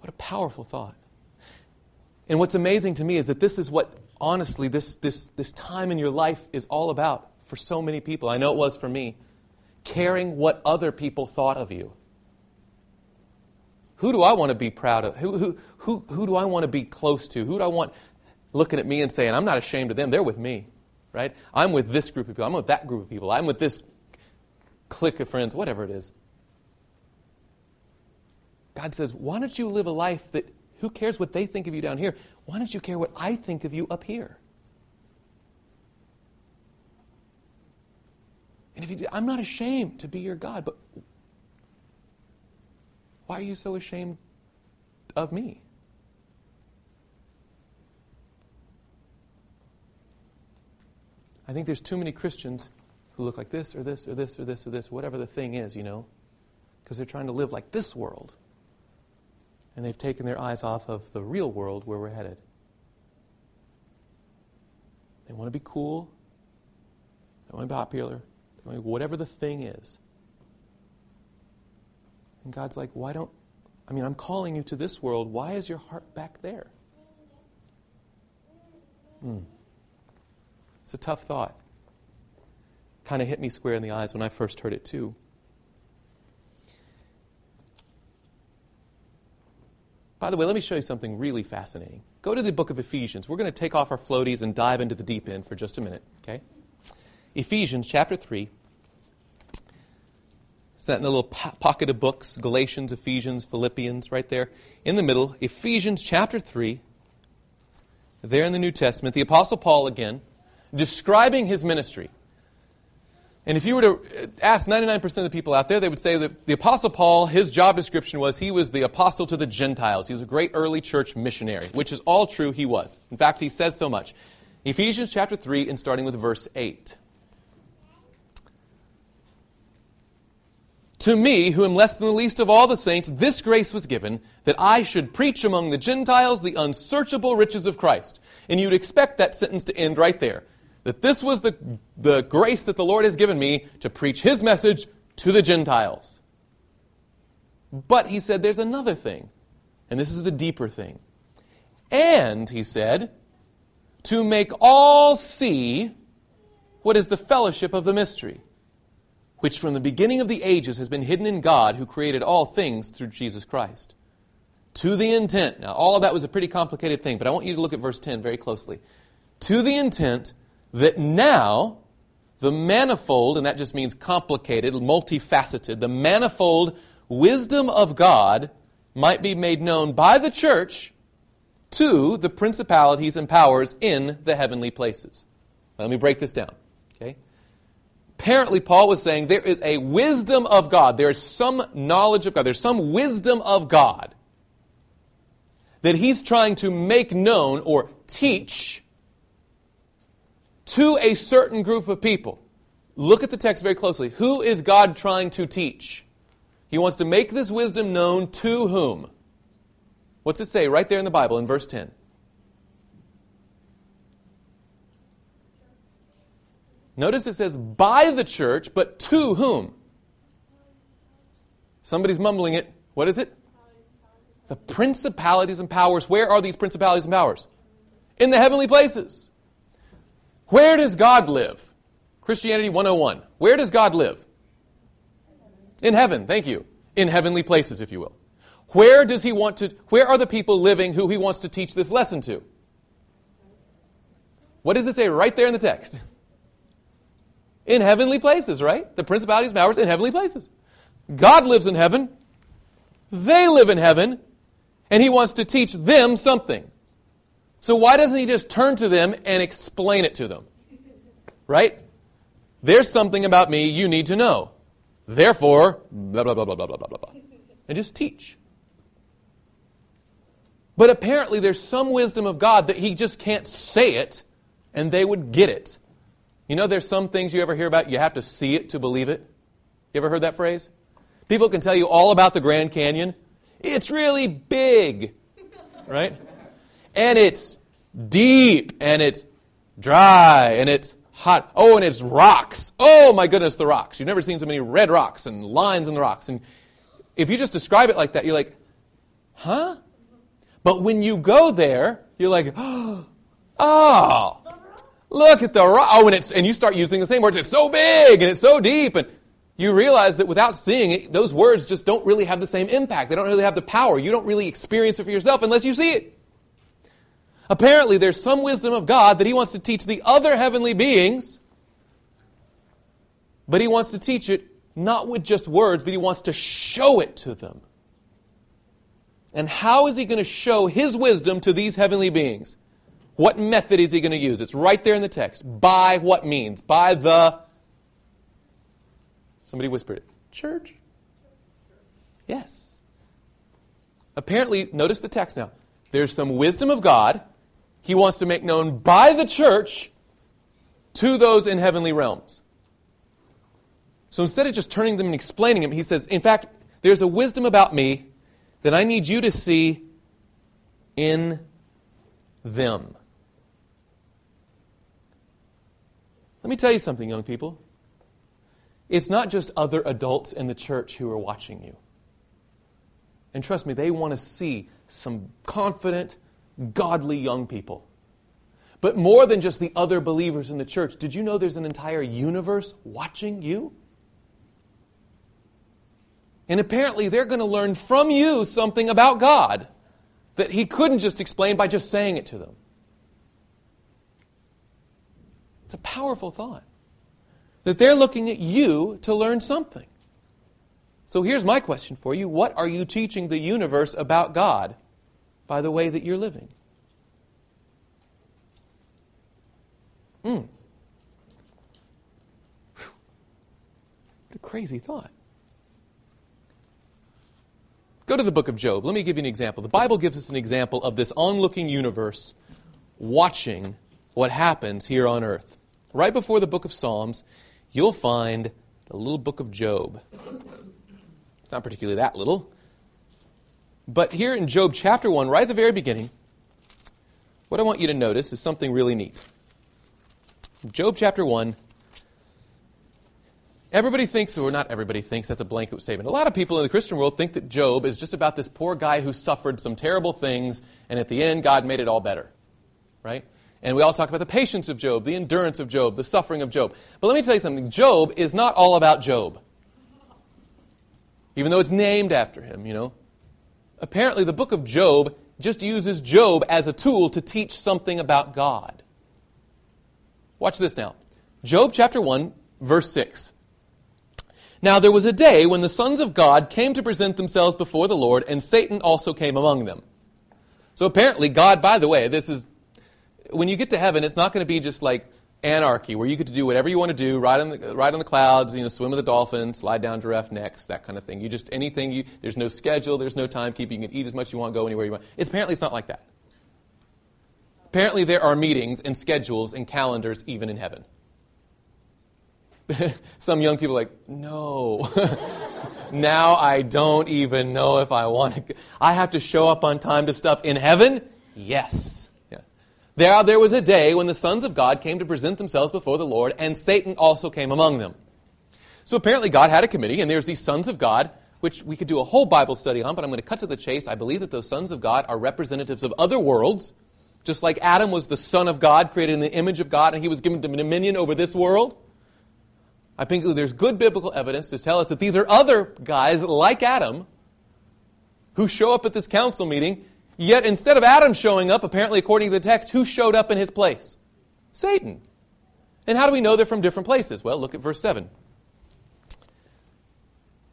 What a powerful thought. And what's amazing to me is that this is what, honestly, this, this, this time in your life is all about for so many people. I know it was for me. Caring what other people thought of you. Who do I want to be proud of? Who, who, who, who do I want to be close to? Who do I want looking at me and saying, I'm not ashamed of them, they're with me, right? I'm with this group of people, I'm with that group of people, I'm with this clique of friends, whatever it is. God says, why don't you live a life that who cares what they think of you down here? Why don't you care what I think of you up here? And if you do, I'm not ashamed to be your God, but Why are you so ashamed of me? I think there's too many Christians who look like this or this or this or this or this, whatever the thing is, you know, because they're trying to live like this world. And they've taken their eyes off of the real world where we're headed. They want to be cool, they want to be popular, they want to be whatever the thing is. And God's like, why don't, I mean, I'm calling you to this world. Why is your heart back there? Hmm. It's a tough thought. Kind of hit me square in the eyes when I first heard it, too. By the way, let me show you something really fascinating. Go to the book of Ephesians. We're going to take off our floaties and dive into the deep end for just a minute, okay? Ephesians chapter 3. It's that in the little po- pocket of books Galatians, Ephesians, Philippians, right there. In the middle, Ephesians chapter 3. There in the New Testament, the Apostle Paul again, describing his ministry. And if you were to uh, ask 99% of the people out there, they would say that the Apostle Paul, his job description was he was the apostle to the Gentiles. He was a great early church missionary, which is all true, he was. In fact, he says so much. Ephesians chapter 3, and starting with verse 8. To me, who am less than the least of all the saints, this grace was given that I should preach among the Gentiles the unsearchable riches of Christ. And you'd expect that sentence to end right there that this was the, the grace that the Lord has given me to preach his message to the Gentiles. But he said there's another thing, and this is the deeper thing. And, he said, to make all see what is the fellowship of the mystery, which from the beginning of the ages has been hidden in God who created all things through Jesus Christ. To the intent, now all of that was a pretty complicated thing, but I want you to look at verse 10 very closely. To the intent that now the manifold, and that just means complicated, multifaceted, the manifold wisdom of God might be made known by the church to the principalities and powers in the heavenly places. Let me break this down. Okay? Apparently, Paul was saying there is a wisdom of God. There is some knowledge of God. There's some wisdom of God that he's trying to make known or teach to a certain group of people. Look at the text very closely. Who is God trying to teach? He wants to make this wisdom known to whom? What's it say right there in the Bible in verse 10? Notice it says by the church, but to whom? Somebody's mumbling it. What is it? The principalities and powers. Where are these principalities and powers? In the heavenly places. Where does God live? Christianity 101. Where does God live? In heaven, thank you. In heavenly places, if you will. Where does he want to, where are the people living who he wants to teach this lesson to? What does it say right there in the text? In heavenly places, right? The principalities, powers in heavenly places. God lives in heaven. They live in heaven. And he wants to teach them something. So why doesn't he just turn to them and explain it to them? Right? There's something about me you need to know. Therefore, blah, blah, blah, blah, blah, blah, blah, blah. And just teach. But apparently there's some wisdom of God that he just can't say it and they would get it. You know, there's some things you ever hear about, you have to see it to believe it. You ever heard that phrase? People can tell you all about the Grand Canyon. It's really big, right? And it's deep and it's dry and it's hot. Oh, and it's rocks. Oh my goodness, the rocks. You've never seen so many red rocks and lines in the rocks. And if you just describe it like that, you're like, huh? But when you go there, you're like, oh, look at the rock. Oh, and it's and you start using the same words. It's so big and it's so deep, and you realize that without seeing it, those words just don't really have the same impact. They don't really have the power. You don't really experience it for yourself unless you see it. Apparently, there's some wisdom of God that He wants to teach the other heavenly beings, but He wants to teach it not with just words, but He wants to show it to them. And how is He going to show His wisdom to these heavenly beings? What method is He going to use? It's right there in the text. By what means? By the. Somebody whispered it. Church? Yes. Apparently, notice the text now. There's some wisdom of God he wants to make known by the church to those in heavenly realms. So instead of just turning them and explaining them, he says, in fact, there's a wisdom about me that I need you to see in them. Let me tell you something, young people. It's not just other adults in the church who are watching you. And trust me, they want to see some confident, godly young people. But more than just the other believers in the church, did you know there's an entire universe watching you? And apparently, they're going to learn from you something about God that He couldn't just explain by just saying it to them. It's a powerful thought. That they're looking at you to learn something. So here's my question for you What are you teaching the universe about God by the way that you're living? Hmm. What a crazy thought. Go to the book of Job. Let me give you an example. The Bible gives us an example of this onlooking universe watching what happens here on earth. Right before the book of Psalms, you'll find the little book of Job. It's not particularly that little. But here in Job chapter 1, right at the very beginning, what I want you to notice is something really neat. Job chapter 1, Everybody thinks, or not everybody thinks, that's a blanket statement. A lot of people in the Christian world think that Job is just about this poor guy who suffered some terrible things, and at the end, God made it all better. Right? And we all talk about the patience of Job, the endurance of Job, the suffering of Job. But let me tell you something Job is not all about Job. Even though it's named after him, you know. Apparently, the book of Job just uses Job as a tool to teach something about God. Watch this now. Job chapter 1, verse 6. Now there was a day when the sons of God came to present themselves before the Lord, and Satan also came among them. So apparently, God, by the way, this is, when you get to heaven, it's not going to be just like anarchy, where you get to do whatever you want to do, ride on the, ride on the clouds, you know, swim with the dolphins, slide down giraffe necks, that kind of thing. You just, anything, you, there's no schedule, there's no timekeeping, you can eat as much as you want, go anywhere you want. It's apparently it's not like that. Apparently there are meetings and schedules and calendars even in heaven. Some young people are like, no. now I don't even know if I want to. I have to show up on time to stuff in heaven? Yes. There, there was a day when the sons of God came to present themselves before the Lord, and Satan also came among them. So apparently, God had a committee, and there's these sons of God, which we could do a whole Bible study on, but I'm going to cut to the chase. I believe that those sons of God are representatives of other worlds, just like Adam was the son of God, created in the image of God, and he was given dominion over this world. I think there's good biblical evidence to tell us that these are other guys like Adam who show up at this council meeting, yet instead of Adam showing up, apparently according to the text, who showed up in his place? Satan. And how do we know they're from different places? Well, look at verse 7.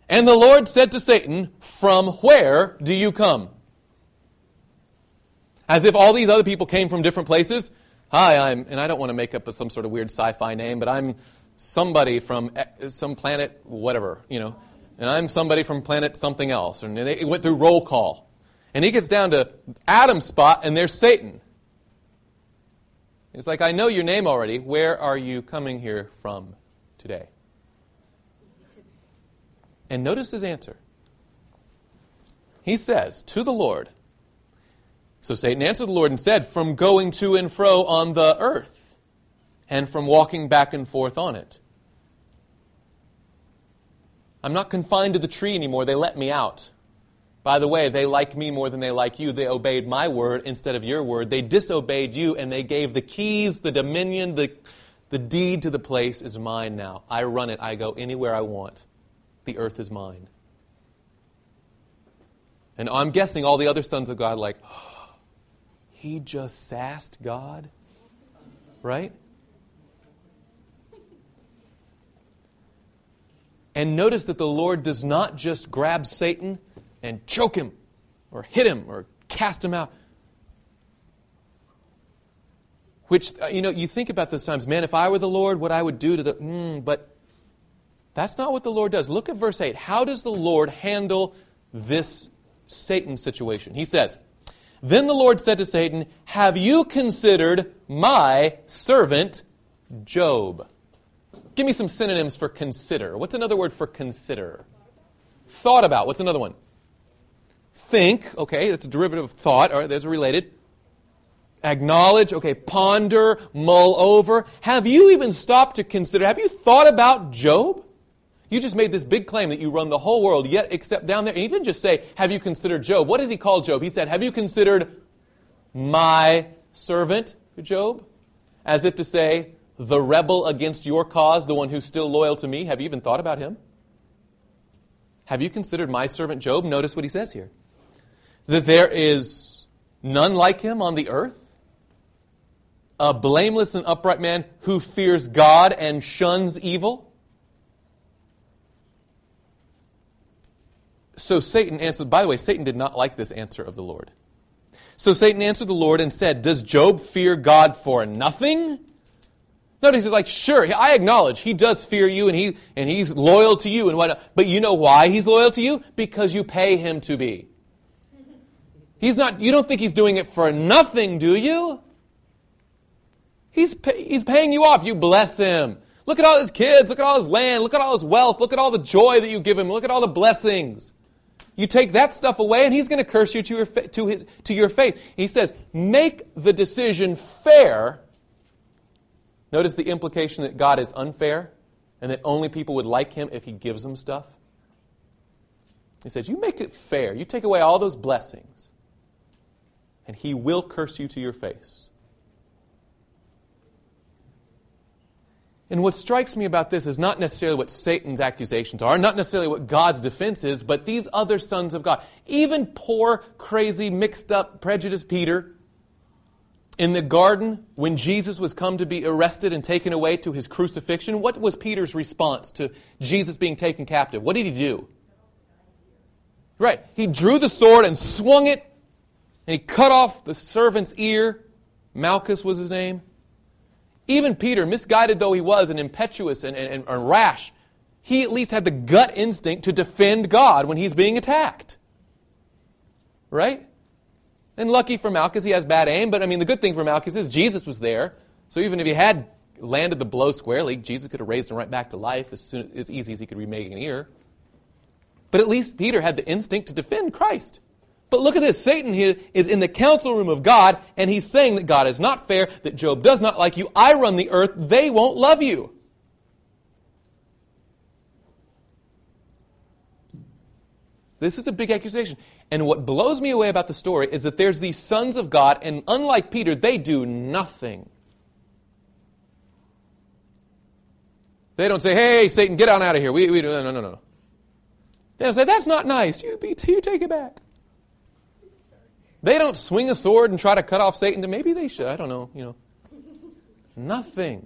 And the Lord said to Satan, From where do you come? As if all these other people came from different places. Hi, I'm, and I don't want to make up some sort of weird sci fi name, but I'm somebody from some planet, whatever, you know, and I'm somebody from planet something else. And they went through roll call. And he gets down to Adam's spot, and there's Satan. It's like, I know your name already. Where are you coming here from today? And notice his answer. He says to the Lord, So Satan answered the Lord and said, From going to and fro on the earth and from walking back and forth on it. I'm not confined to the tree anymore. They let me out. By the way, they like me more than they like you. They obeyed my word instead of your word. They disobeyed you, and they gave the keys, the dominion, the, the deed to the place is mine now. I run it. I go anywhere I want. The earth is mine. And I'm guessing all the other sons of God, like, oh, he just sassed God? Right? And notice that the Lord does not just grab Satan and choke him or hit him or cast him out. Which, uh, you know, you think about those times, man, if I were the Lord, what I would do to the. Mm, but that's not what the Lord does. Look at verse 8. How does the Lord handle this Satan situation. He says, Then the Lord said to Satan, Have you considered my servant Job? Give me some synonyms for consider. What's another word for consider? Thought about. What's another one? Think. Okay, that's a derivative of thought. Right, there's a related. Acknowledge. Okay, ponder, mull over. Have you even stopped to consider? Have you thought about Job? You just made this big claim that you run the whole world, yet except down there. And he didn't just say, Have you considered Job? What does he call Job? He said, Have you considered my servant, Job? As if to say, The rebel against your cause, the one who's still loyal to me. Have you even thought about him? Have you considered my servant Job? Notice what he says here that there is none like him on the earth a blameless and upright man who fears God and shuns evil? So Satan answered, by the way, Satan did not like this answer of the Lord. So Satan answered the Lord and said, Does Job fear God for nothing? Notice he's like, sure, I acknowledge he does fear you and he and he's loyal to you and what but you know why he's loyal to you? Because you pay him to be. He's not you don't think he's doing it for nothing, do you? He's pay, he's paying you off. You bless him. Look at all his kids, look at all his land, look at all his wealth, look at all the joy that you give him, look at all the blessings. You take that stuff away, and he's going to curse you to your, to, his, to your faith. He says, make the decision fair. Notice the implication that God is unfair and that only people would like him if he gives them stuff. He says, You make it fair. You take away all those blessings, and he will curse you to your face. And what strikes me about this is not necessarily what Satan's accusations are, not necessarily what God's defense is, but these other sons of God. Even poor, crazy, mixed up, prejudiced Peter in the garden when Jesus was come to be arrested and taken away to his crucifixion. What was Peter's response to Jesus being taken captive? What did he do? Right. He drew the sword and swung it, and he cut off the servant's ear. Malchus was his name. Even Peter, misguided though he was and impetuous and, and, and rash, he at least had the gut instinct to defend God when he's being attacked. Right? And lucky for Malchus, he has bad aim, but I mean, the good thing for Malchus is Jesus was there. So even if he had landed the blow squarely, Jesus could have raised him right back to life as, soon, as easy as he could remake an ear. But at least Peter had the instinct to defend Christ. But look at this. Satan here is in the council room of God, and he's saying that God is not fair, that Job does not like you. I run the earth. They won't love you. This is a big accusation. And what blows me away about the story is that there's these sons of God, and unlike Peter, they do nothing. They don't say, hey, Satan, get on out of here. We, we, no, no, no, no. They don't say, that's not nice. You, you take it back. They don't swing a sword and try to cut off Satan. Maybe they should. I don't know. You know, nothing.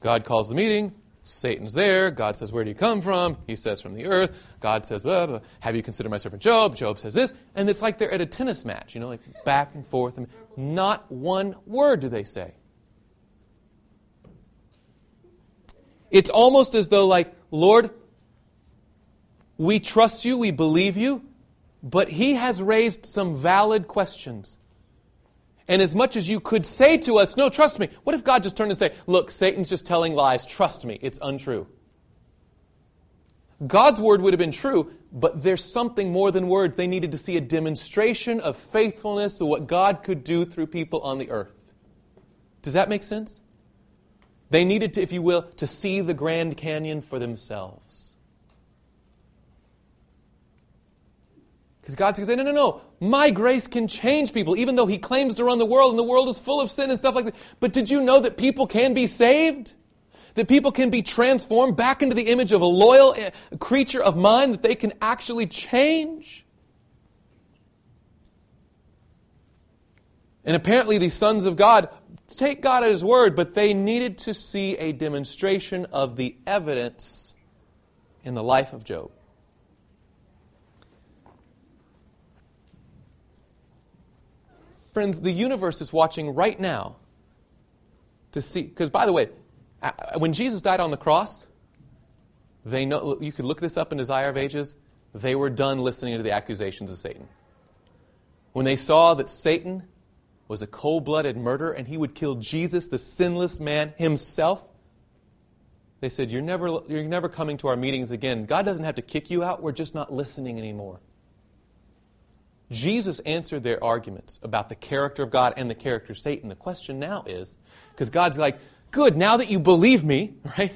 God calls the meeting. Satan's there. God says, Where do you come from? He says, From the earth. God says, blah, blah. Have you considered my servant Job? Job says this. And it's like they're at a tennis match, you know, like back and forth. And not one word do they say. It's almost as though, like, Lord, we trust you, we believe you, but he has raised some valid questions. And as much as you could say to us, no, trust me, what if God just turned and said, look, Satan's just telling lies, trust me, it's untrue? God's word would have been true, but there's something more than words. They needed to see a demonstration of faithfulness of what God could do through people on the earth. Does that make sense? They needed to, if you will, to see the Grand Canyon for themselves. Because God's going to say, no, no, no. My grace can change people, even though He claims to run the world and the world is full of sin and stuff like that. But did you know that people can be saved? That people can be transformed back into the image of a loyal eh, creature of mine, that they can actually change? And apparently, these sons of God take God at His word, but they needed to see a demonstration of the evidence in the life of Job. Friends, the universe is watching right now to see. Because, by the way, when Jesus died on the cross, they know, you could look this up in Desire of Ages. they were done listening to the accusations of Satan. When they saw that Satan was a cold blooded murderer and he would kill Jesus, the sinless man himself, they said, you're never, you're never coming to our meetings again. God doesn't have to kick you out, we're just not listening anymore. Jesus answered their arguments about the character of God and the character of Satan. The question now is because God's like, good, now that you believe me, right?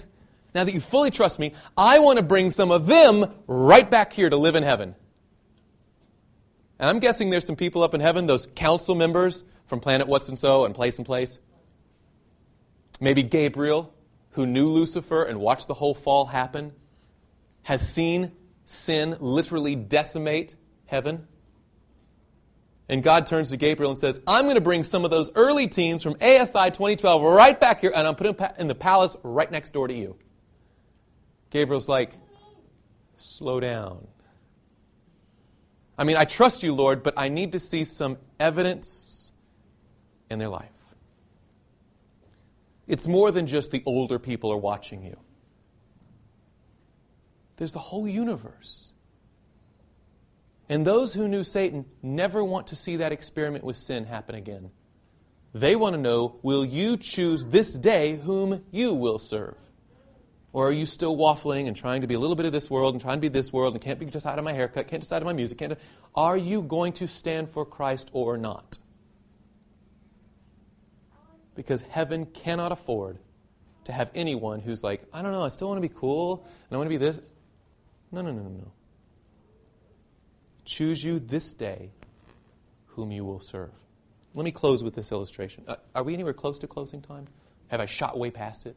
Now that you fully trust me, I want to bring some of them right back here to live in heaven. And I'm guessing there's some people up in heaven, those council members from Planet What's and So and Place and Place. Maybe Gabriel, who knew Lucifer and watched the whole fall happen, has seen sin literally decimate heaven. And God turns to Gabriel and says, I'm going to bring some of those early teens from ASI 2012 right back here, and I'm putting them in the palace right next door to you. Gabriel's like, slow down. I mean, I trust you, Lord, but I need to see some evidence in their life. It's more than just the older people are watching you, there's the whole universe. And those who knew Satan never want to see that experiment with sin happen again. They want to know will you choose this day whom you will serve? Or are you still waffling and trying to be a little bit of this world and trying to be this world and can't be just out of my haircut, can't decide on my music? Can't are you going to stand for Christ or not? Because heaven cannot afford to have anyone who's like, I don't know, I still want to be cool and I want to be this. No, no, no, no, no. Choose you this day whom you will serve. Let me close with this illustration. Uh, are we anywhere close to closing time? Have I shot way past it?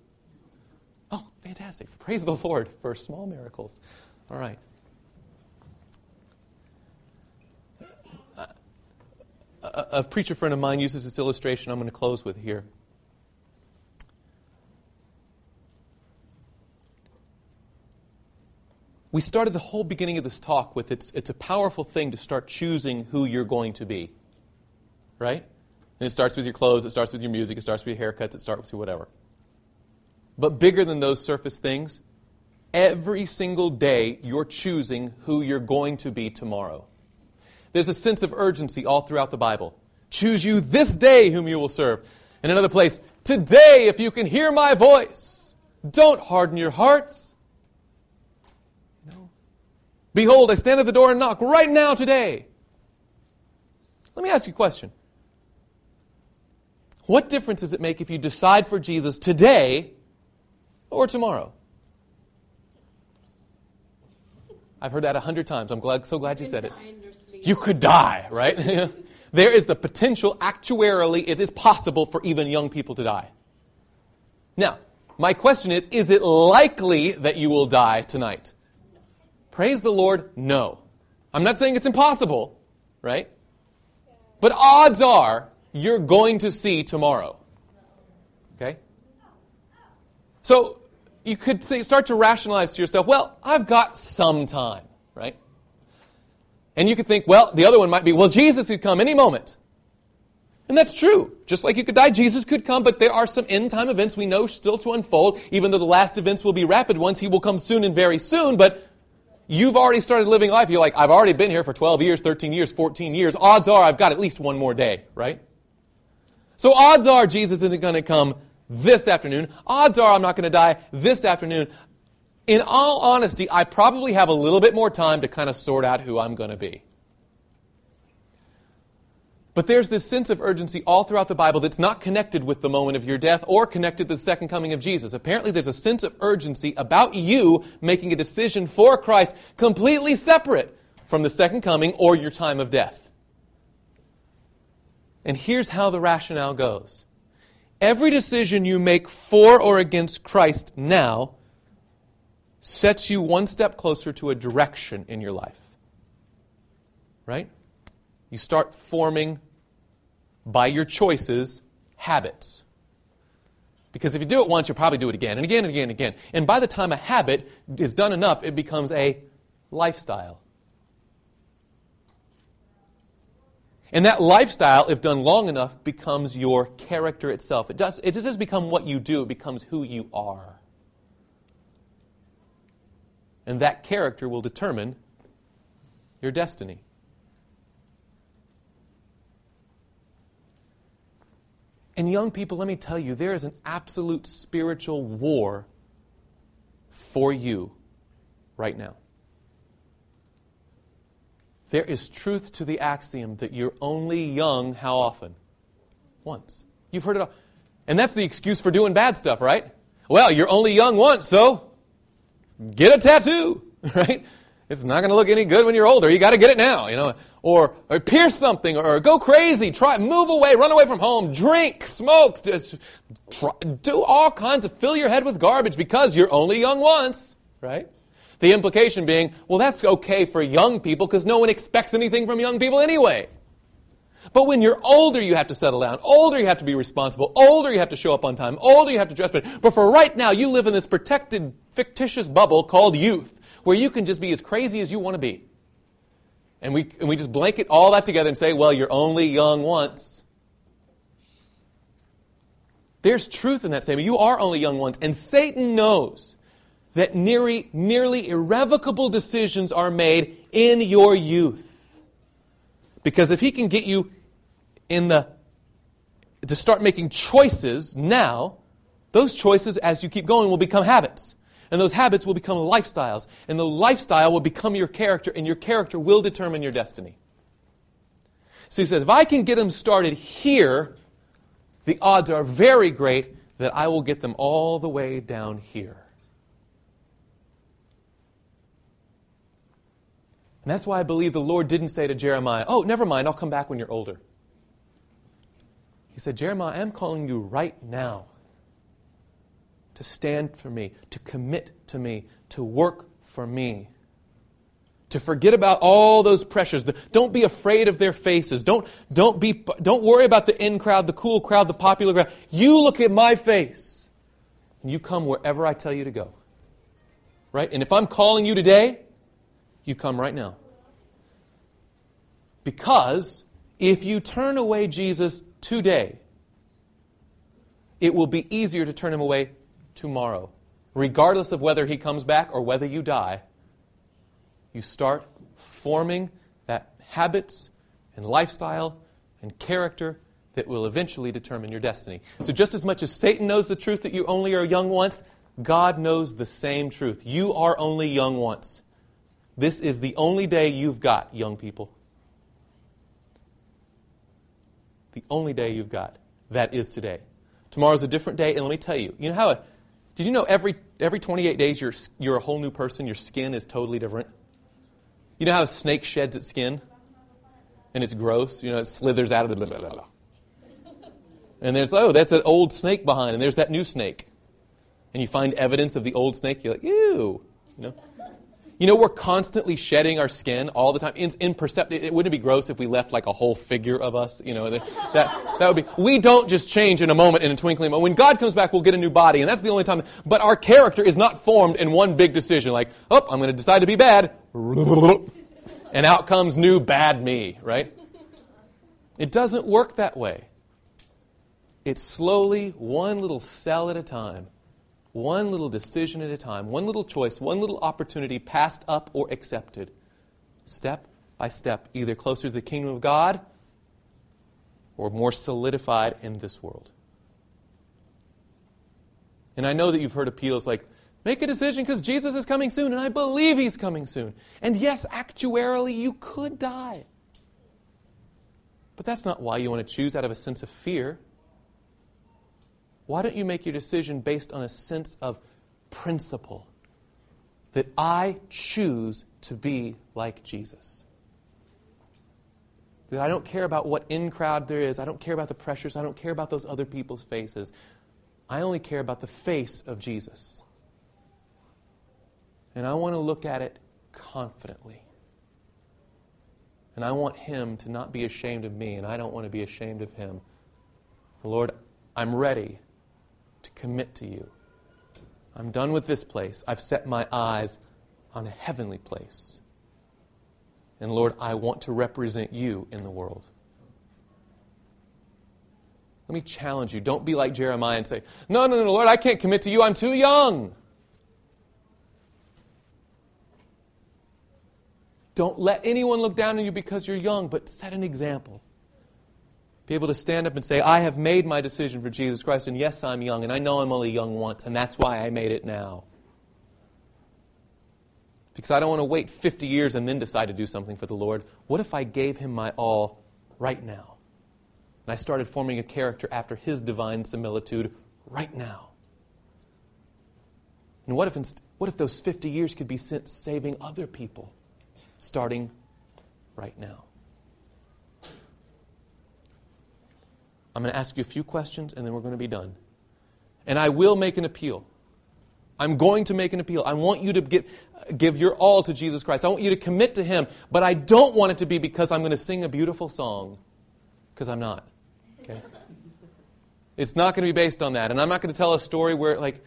Oh, fantastic. Praise the Lord for small miracles. All right. A, a preacher friend of mine uses this illustration I'm going to close with here. We started the whole beginning of this talk with it's, it's a powerful thing to start choosing who you're going to be. Right? And it starts with your clothes, it starts with your music, it starts with your haircuts, it starts with your whatever. But bigger than those surface things, every single day you're choosing who you're going to be tomorrow. There's a sense of urgency all throughout the Bible. Choose you this day whom you will serve. In another place, today, if you can hear my voice, don't harden your hearts Behold, I stand at the door and knock right now today. Let me ask you a question. What difference does it make if you decide for Jesus today or tomorrow? I've heard that a hundred times. I'm glad, so glad you said it. You could die, right? there is the potential, actuarially, it is possible for even young people to die. Now, my question is is it likely that you will die tonight? Praise the Lord, no. I'm not saying it's impossible, right? But odds are you're going to see tomorrow. Okay? So you could th- start to rationalize to yourself, well, I've got some time, right? And you could think, well, the other one might be, well, Jesus could come any moment. And that's true. Just like you could die, Jesus could come, but there are some end time events we know still to unfold, even though the last events will be rapid ones. He will come soon and very soon, but You've already started living life. You're like, I've already been here for 12 years, 13 years, 14 years. Odds are I've got at least one more day, right? So odds are Jesus isn't going to come this afternoon. Odds are I'm not going to die this afternoon. In all honesty, I probably have a little bit more time to kind of sort out who I'm going to be. But there's this sense of urgency all throughout the Bible that's not connected with the moment of your death or connected to the second coming of Jesus. Apparently, there's a sense of urgency about you making a decision for Christ completely separate from the second coming or your time of death. And here's how the rationale goes every decision you make for or against Christ now sets you one step closer to a direction in your life. Right? You start forming, by your choices, habits. Because if you do it once, you'll probably do it again and again and again and again. And by the time a habit is done enough, it becomes a lifestyle. And that lifestyle, if done long enough, becomes your character itself. It, does, it doesn't become what you do, it becomes who you are. And that character will determine your destiny. And young people, let me tell you, there is an absolute spiritual war for you right now. There is truth to the axiom that you're only young how often? Once. You've heard it all. And that's the excuse for doing bad stuff, right? Well, you're only young once, so get a tattoo, right? It's not going to look any good when you're older. You got to get it now, you know. Or, or pierce something, or, go crazy, try, move away, run away from home, drink, smoke, just try, do all kinds of fill your head with garbage because you're only young once, right? The implication being, well, that's okay for young people because no one expects anything from young people anyway. But when you're older, you have to settle down. Older, you have to be responsible. Older, you have to show up on time. Older, you have to dress better. But for right now, you live in this protected, fictitious bubble called youth, where you can just be as crazy as you want to be. And we, and we just blanket all that together and say, well, you're only young once. There's truth in that statement. You are only young once. And Satan knows that nearly, nearly irrevocable decisions are made in your youth. Because if he can get you in the to start making choices now, those choices as you keep going will become habits. And those habits will become lifestyles. And the lifestyle will become your character, and your character will determine your destiny. So he says, if I can get them started here, the odds are very great that I will get them all the way down here. And that's why I believe the Lord didn't say to Jeremiah, Oh, never mind, I'll come back when you're older. He said, Jeremiah, I'm calling you right now to stand for me, to commit to me, to work for me. To forget about all those pressures. Don't be afraid of their faces. Don't, don't, be, don't worry about the in crowd, the cool crowd, the popular crowd. You look at my face and you come wherever I tell you to go. Right? And if I'm calling you today, you come right now. Because if you turn away Jesus today, it will be easier to turn him away tomorrow. Regardless of whether he comes back or whether you die, you start forming that habits and lifestyle and character that will eventually determine your destiny. So, just as much as Satan knows the truth that you only are young once, God knows the same truth. You are only young once. This is the only day you've got, young people. The only day you've got. That is today. Tomorrow's a different day, and let me tell you, you know how, a, did you know every, every 28 days you're, you're a whole new person? Your skin is totally different. You know how a snake sheds its skin? And it's gross, you know, it slithers out of the blah, blah, blah. And there's, oh, that's an old snake behind, and there's that new snake. And you find evidence of the old snake, you're like, ew. You know? You know, we're constantly shedding our skin all the time. In, imperceptible. It wouldn't it be gross if we left like a whole figure of us. You know, that, that, would be. We don't just change in a moment, in a twinkling. Moment. When God comes back, we'll get a new body, and that's the only time. But our character is not formed in one big decision. Like, oh, I'm going to decide to be bad, and out comes new bad me. Right? It doesn't work that way. It's slowly, one little cell at a time one little decision at a time, one little choice, one little opportunity passed up or accepted, step by step, either closer to the kingdom of God or more solidified in this world. And I know that you've heard appeals like, make a decision because Jesus is coming soon, and I believe he's coming soon. And yes, actuarially, you could die. But that's not why you want to choose out of a sense of fear. Why don't you make your decision based on a sense of principle? That I choose to be like Jesus. That I don't care about what in crowd there is. I don't care about the pressures. I don't care about those other people's faces. I only care about the face of Jesus. And I want to look at it confidently. And I want Him to not be ashamed of me, and I don't want to be ashamed of Him. Lord, I'm ready commit to you. I'm done with this place. I've set my eyes on a heavenly place. And Lord, I want to represent you in the world. Let me challenge you. Don't be like Jeremiah and say, No, no, no, Lord, I can't commit to you. I'm too young. Don't let anyone look down on you because you're young, but set an example. Be able to stand up and say, I have made my decision for Jesus Christ, and yes, I'm young, and I know I'm only young once, and that's why I made it now. Because I don't want to wait 50 years and then decide to do something for the Lord. What if I gave him my all right now? And I started forming a character after his divine similitude right now. And what if, inst- what if those 50 years could be sent saving other people starting right now? I'm going to ask you a few questions and then we're going to be done. And I will make an appeal. I'm going to make an appeal. I want you to give, give your all to Jesus Christ. I want you to commit to Him, but I don't want it to be because I'm going to sing a beautiful song, because I'm not. Okay? It's not going to be based on that. And I'm not going to tell a story where, like,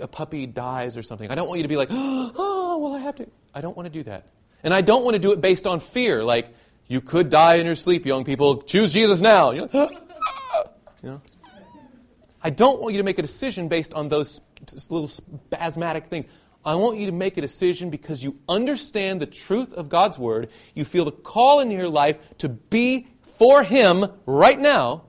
a puppy dies or something. I don't want you to be like, oh, well, I have to. I don't want to do that. And I don't want to do it based on fear. Like, you could die in your sleep, young people. Choose Jesus now. Know? you know? I don't want you to make a decision based on those little spasmodic things. I want you to make a decision because you understand the truth of God's Word. You feel the call in your life to be for Him right now.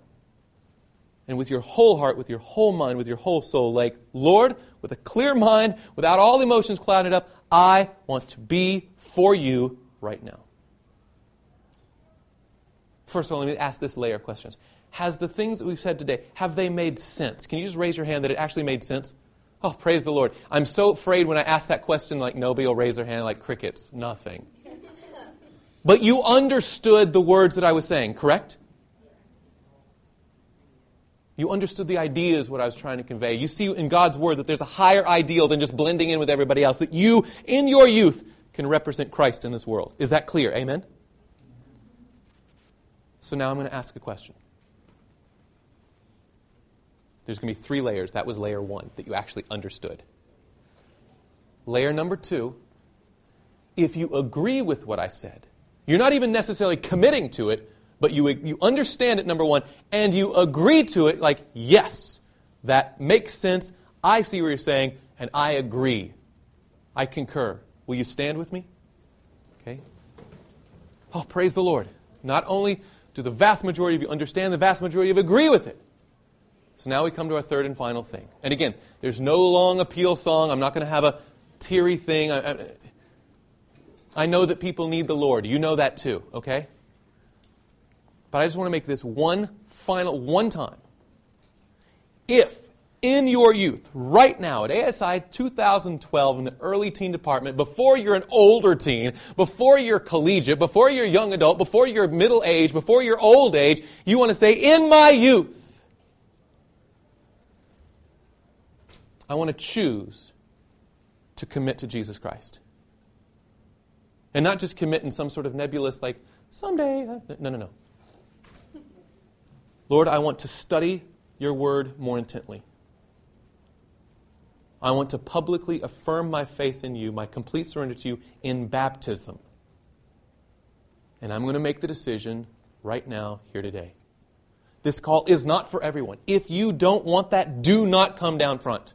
And with your whole heart, with your whole mind, with your whole soul, like, Lord, with a clear mind, without all emotions clouded up, I want to be for you right now. First of all, let me ask this layer of questions. Has the things that we've said today, have they made sense? Can you just raise your hand that it actually made sense? Oh, praise the Lord. I'm so afraid when I ask that question, like nobody will raise their hand like crickets. Nothing. But you understood the words that I was saying, correct? You understood the ideas, what I was trying to convey. You see in God's Word that there's a higher ideal than just blending in with everybody else, that you, in your youth, can represent Christ in this world. Is that clear? Amen? So now I'm going to ask a question. There's going to be three layers. That was layer one, that you actually understood. Layer number two, if you agree with what I said, you're not even necessarily committing to it, but you, you understand it, number one, and you agree to it, like, yes, that makes sense. I see what you're saying, and I agree. I concur. Will you stand with me? Okay. Oh, praise the Lord. Not only do the vast majority of you understand, the vast majority of you agree with it. So now we come to our third and final thing. And again, there's no long appeal song. I'm not going to have a teary thing. I, I, I know that people need the Lord. You know that too, okay? But I just want to make this one final, one time. If in your youth, right now at ASI 2012 in the early teen department, before you're an older teen, before you're collegiate, before you're young adult, before you're middle age, before you're old age, you want to say, in my youth, I want to choose to commit to Jesus Christ. And not just commit in some sort of nebulous, like, someday. Uh, no, no, no. Lord, I want to study your word more intently. I want to publicly affirm my faith in you, my complete surrender to you in baptism. And I'm going to make the decision right now, here today. This call is not for everyone. If you don't want that, do not come down front.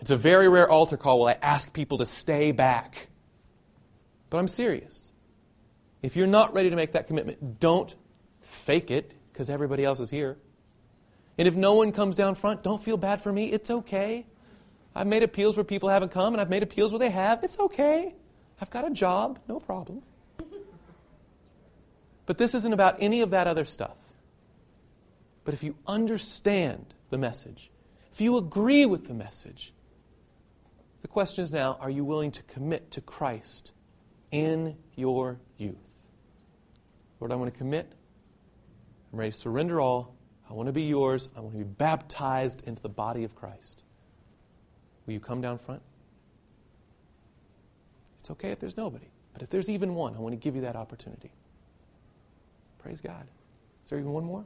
It's a very rare altar call where I ask people to stay back. But I'm serious. If you're not ready to make that commitment, don't fake it because everybody else is here. And if no one comes down front, don't feel bad for me. It's okay. I've made appeals where people haven't come, and I've made appeals where they have. It's okay. I've got a job, no problem. But this isn't about any of that other stuff. But if you understand the message, if you agree with the message, the question is now are you willing to commit to Christ in your youth? Lord, I want to commit I'm ready to surrender all. I want to be yours. I want to be baptized into the body of Christ. Will you come down front? It's okay if there's nobody, but if there's even one, I want to give you that opportunity. Praise God. Is there even one more?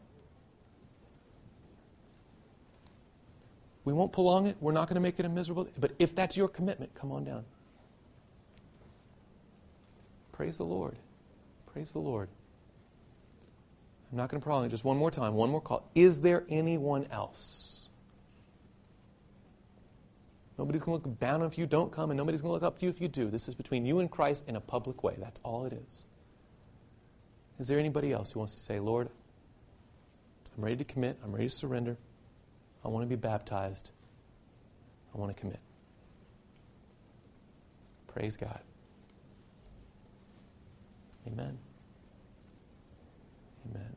We won't prolong it. We're not going to make it a miserable. But if that's your commitment, come on down. Praise the Lord. Praise the Lord. I'm not going to prolong it. Just one more time, one more call. Is there anyone else? Nobody's going to look down if you don't come, and nobody's going to look up to you if you do. This is between you and Christ in a public way. That's all it is. Is there anybody else who wants to say, Lord, I'm ready to commit, I'm ready to surrender, I want to be baptized, I want to commit? Praise God. Amen. Amen.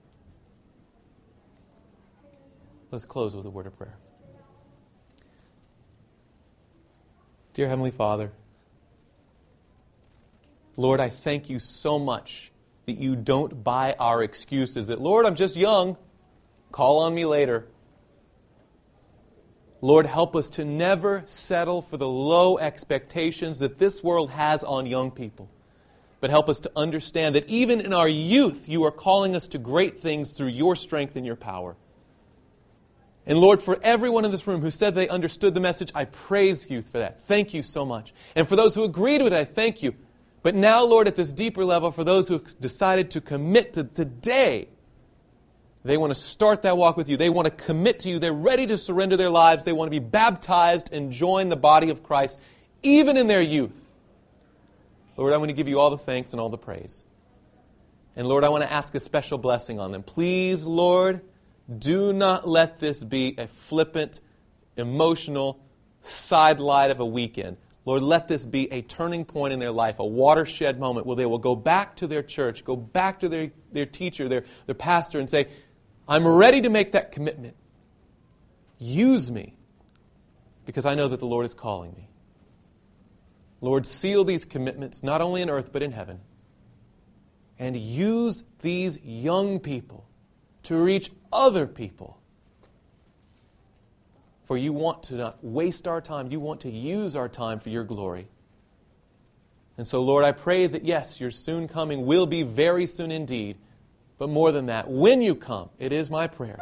Let's close with a word of prayer. Dear Heavenly Father, Lord, I thank you so much that you don't buy our excuses that, Lord, I'm just young. Call on me later. Lord, help us to never settle for the low expectations that this world has on young people. But help us to understand that even in our youth, you are calling us to great things through your strength and your power. And Lord, for everyone in this room who said they understood the message, I praise you for that. Thank you so much. And for those who agreed with it, I thank you. But now, Lord, at this deeper level, for those who have decided to commit to today, they want to start that walk with you. They want to commit to you. They're ready to surrender their lives. They want to be baptized and join the body of Christ, even in their youth. Lord, I want to give you all the thanks and all the praise. And Lord, I want to ask a special blessing on them. Please, Lord, do not let this be a flippant, emotional sidelight of a weekend. Lord, let this be a turning point in their life, a watershed moment where they will go back to their church, go back to their, their teacher, their, their pastor, and say, I'm ready to make that commitment. Use me because I know that the Lord is calling me. Lord, seal these commitments not only in earth but in heaven. And use these young people to reach other people. For you want to not waste our time, you want to use our time for your glory. And so, Lord, I pray that yes, your soon coming will be very soon indeed. But more than that, when you come, it is my prayer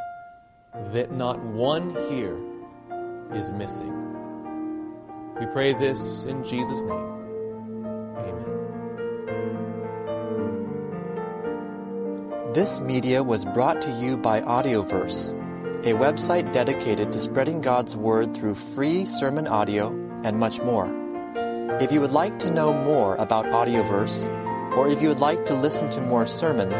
that not one here is missing. We pray this in Jesus' name. Amen. This media was brought to you by Audioverse, a website dedicated to spreading God's Word through free sermon audio and much more. If you would like to know more about Audioverse, or if you would like to listen to more sermons,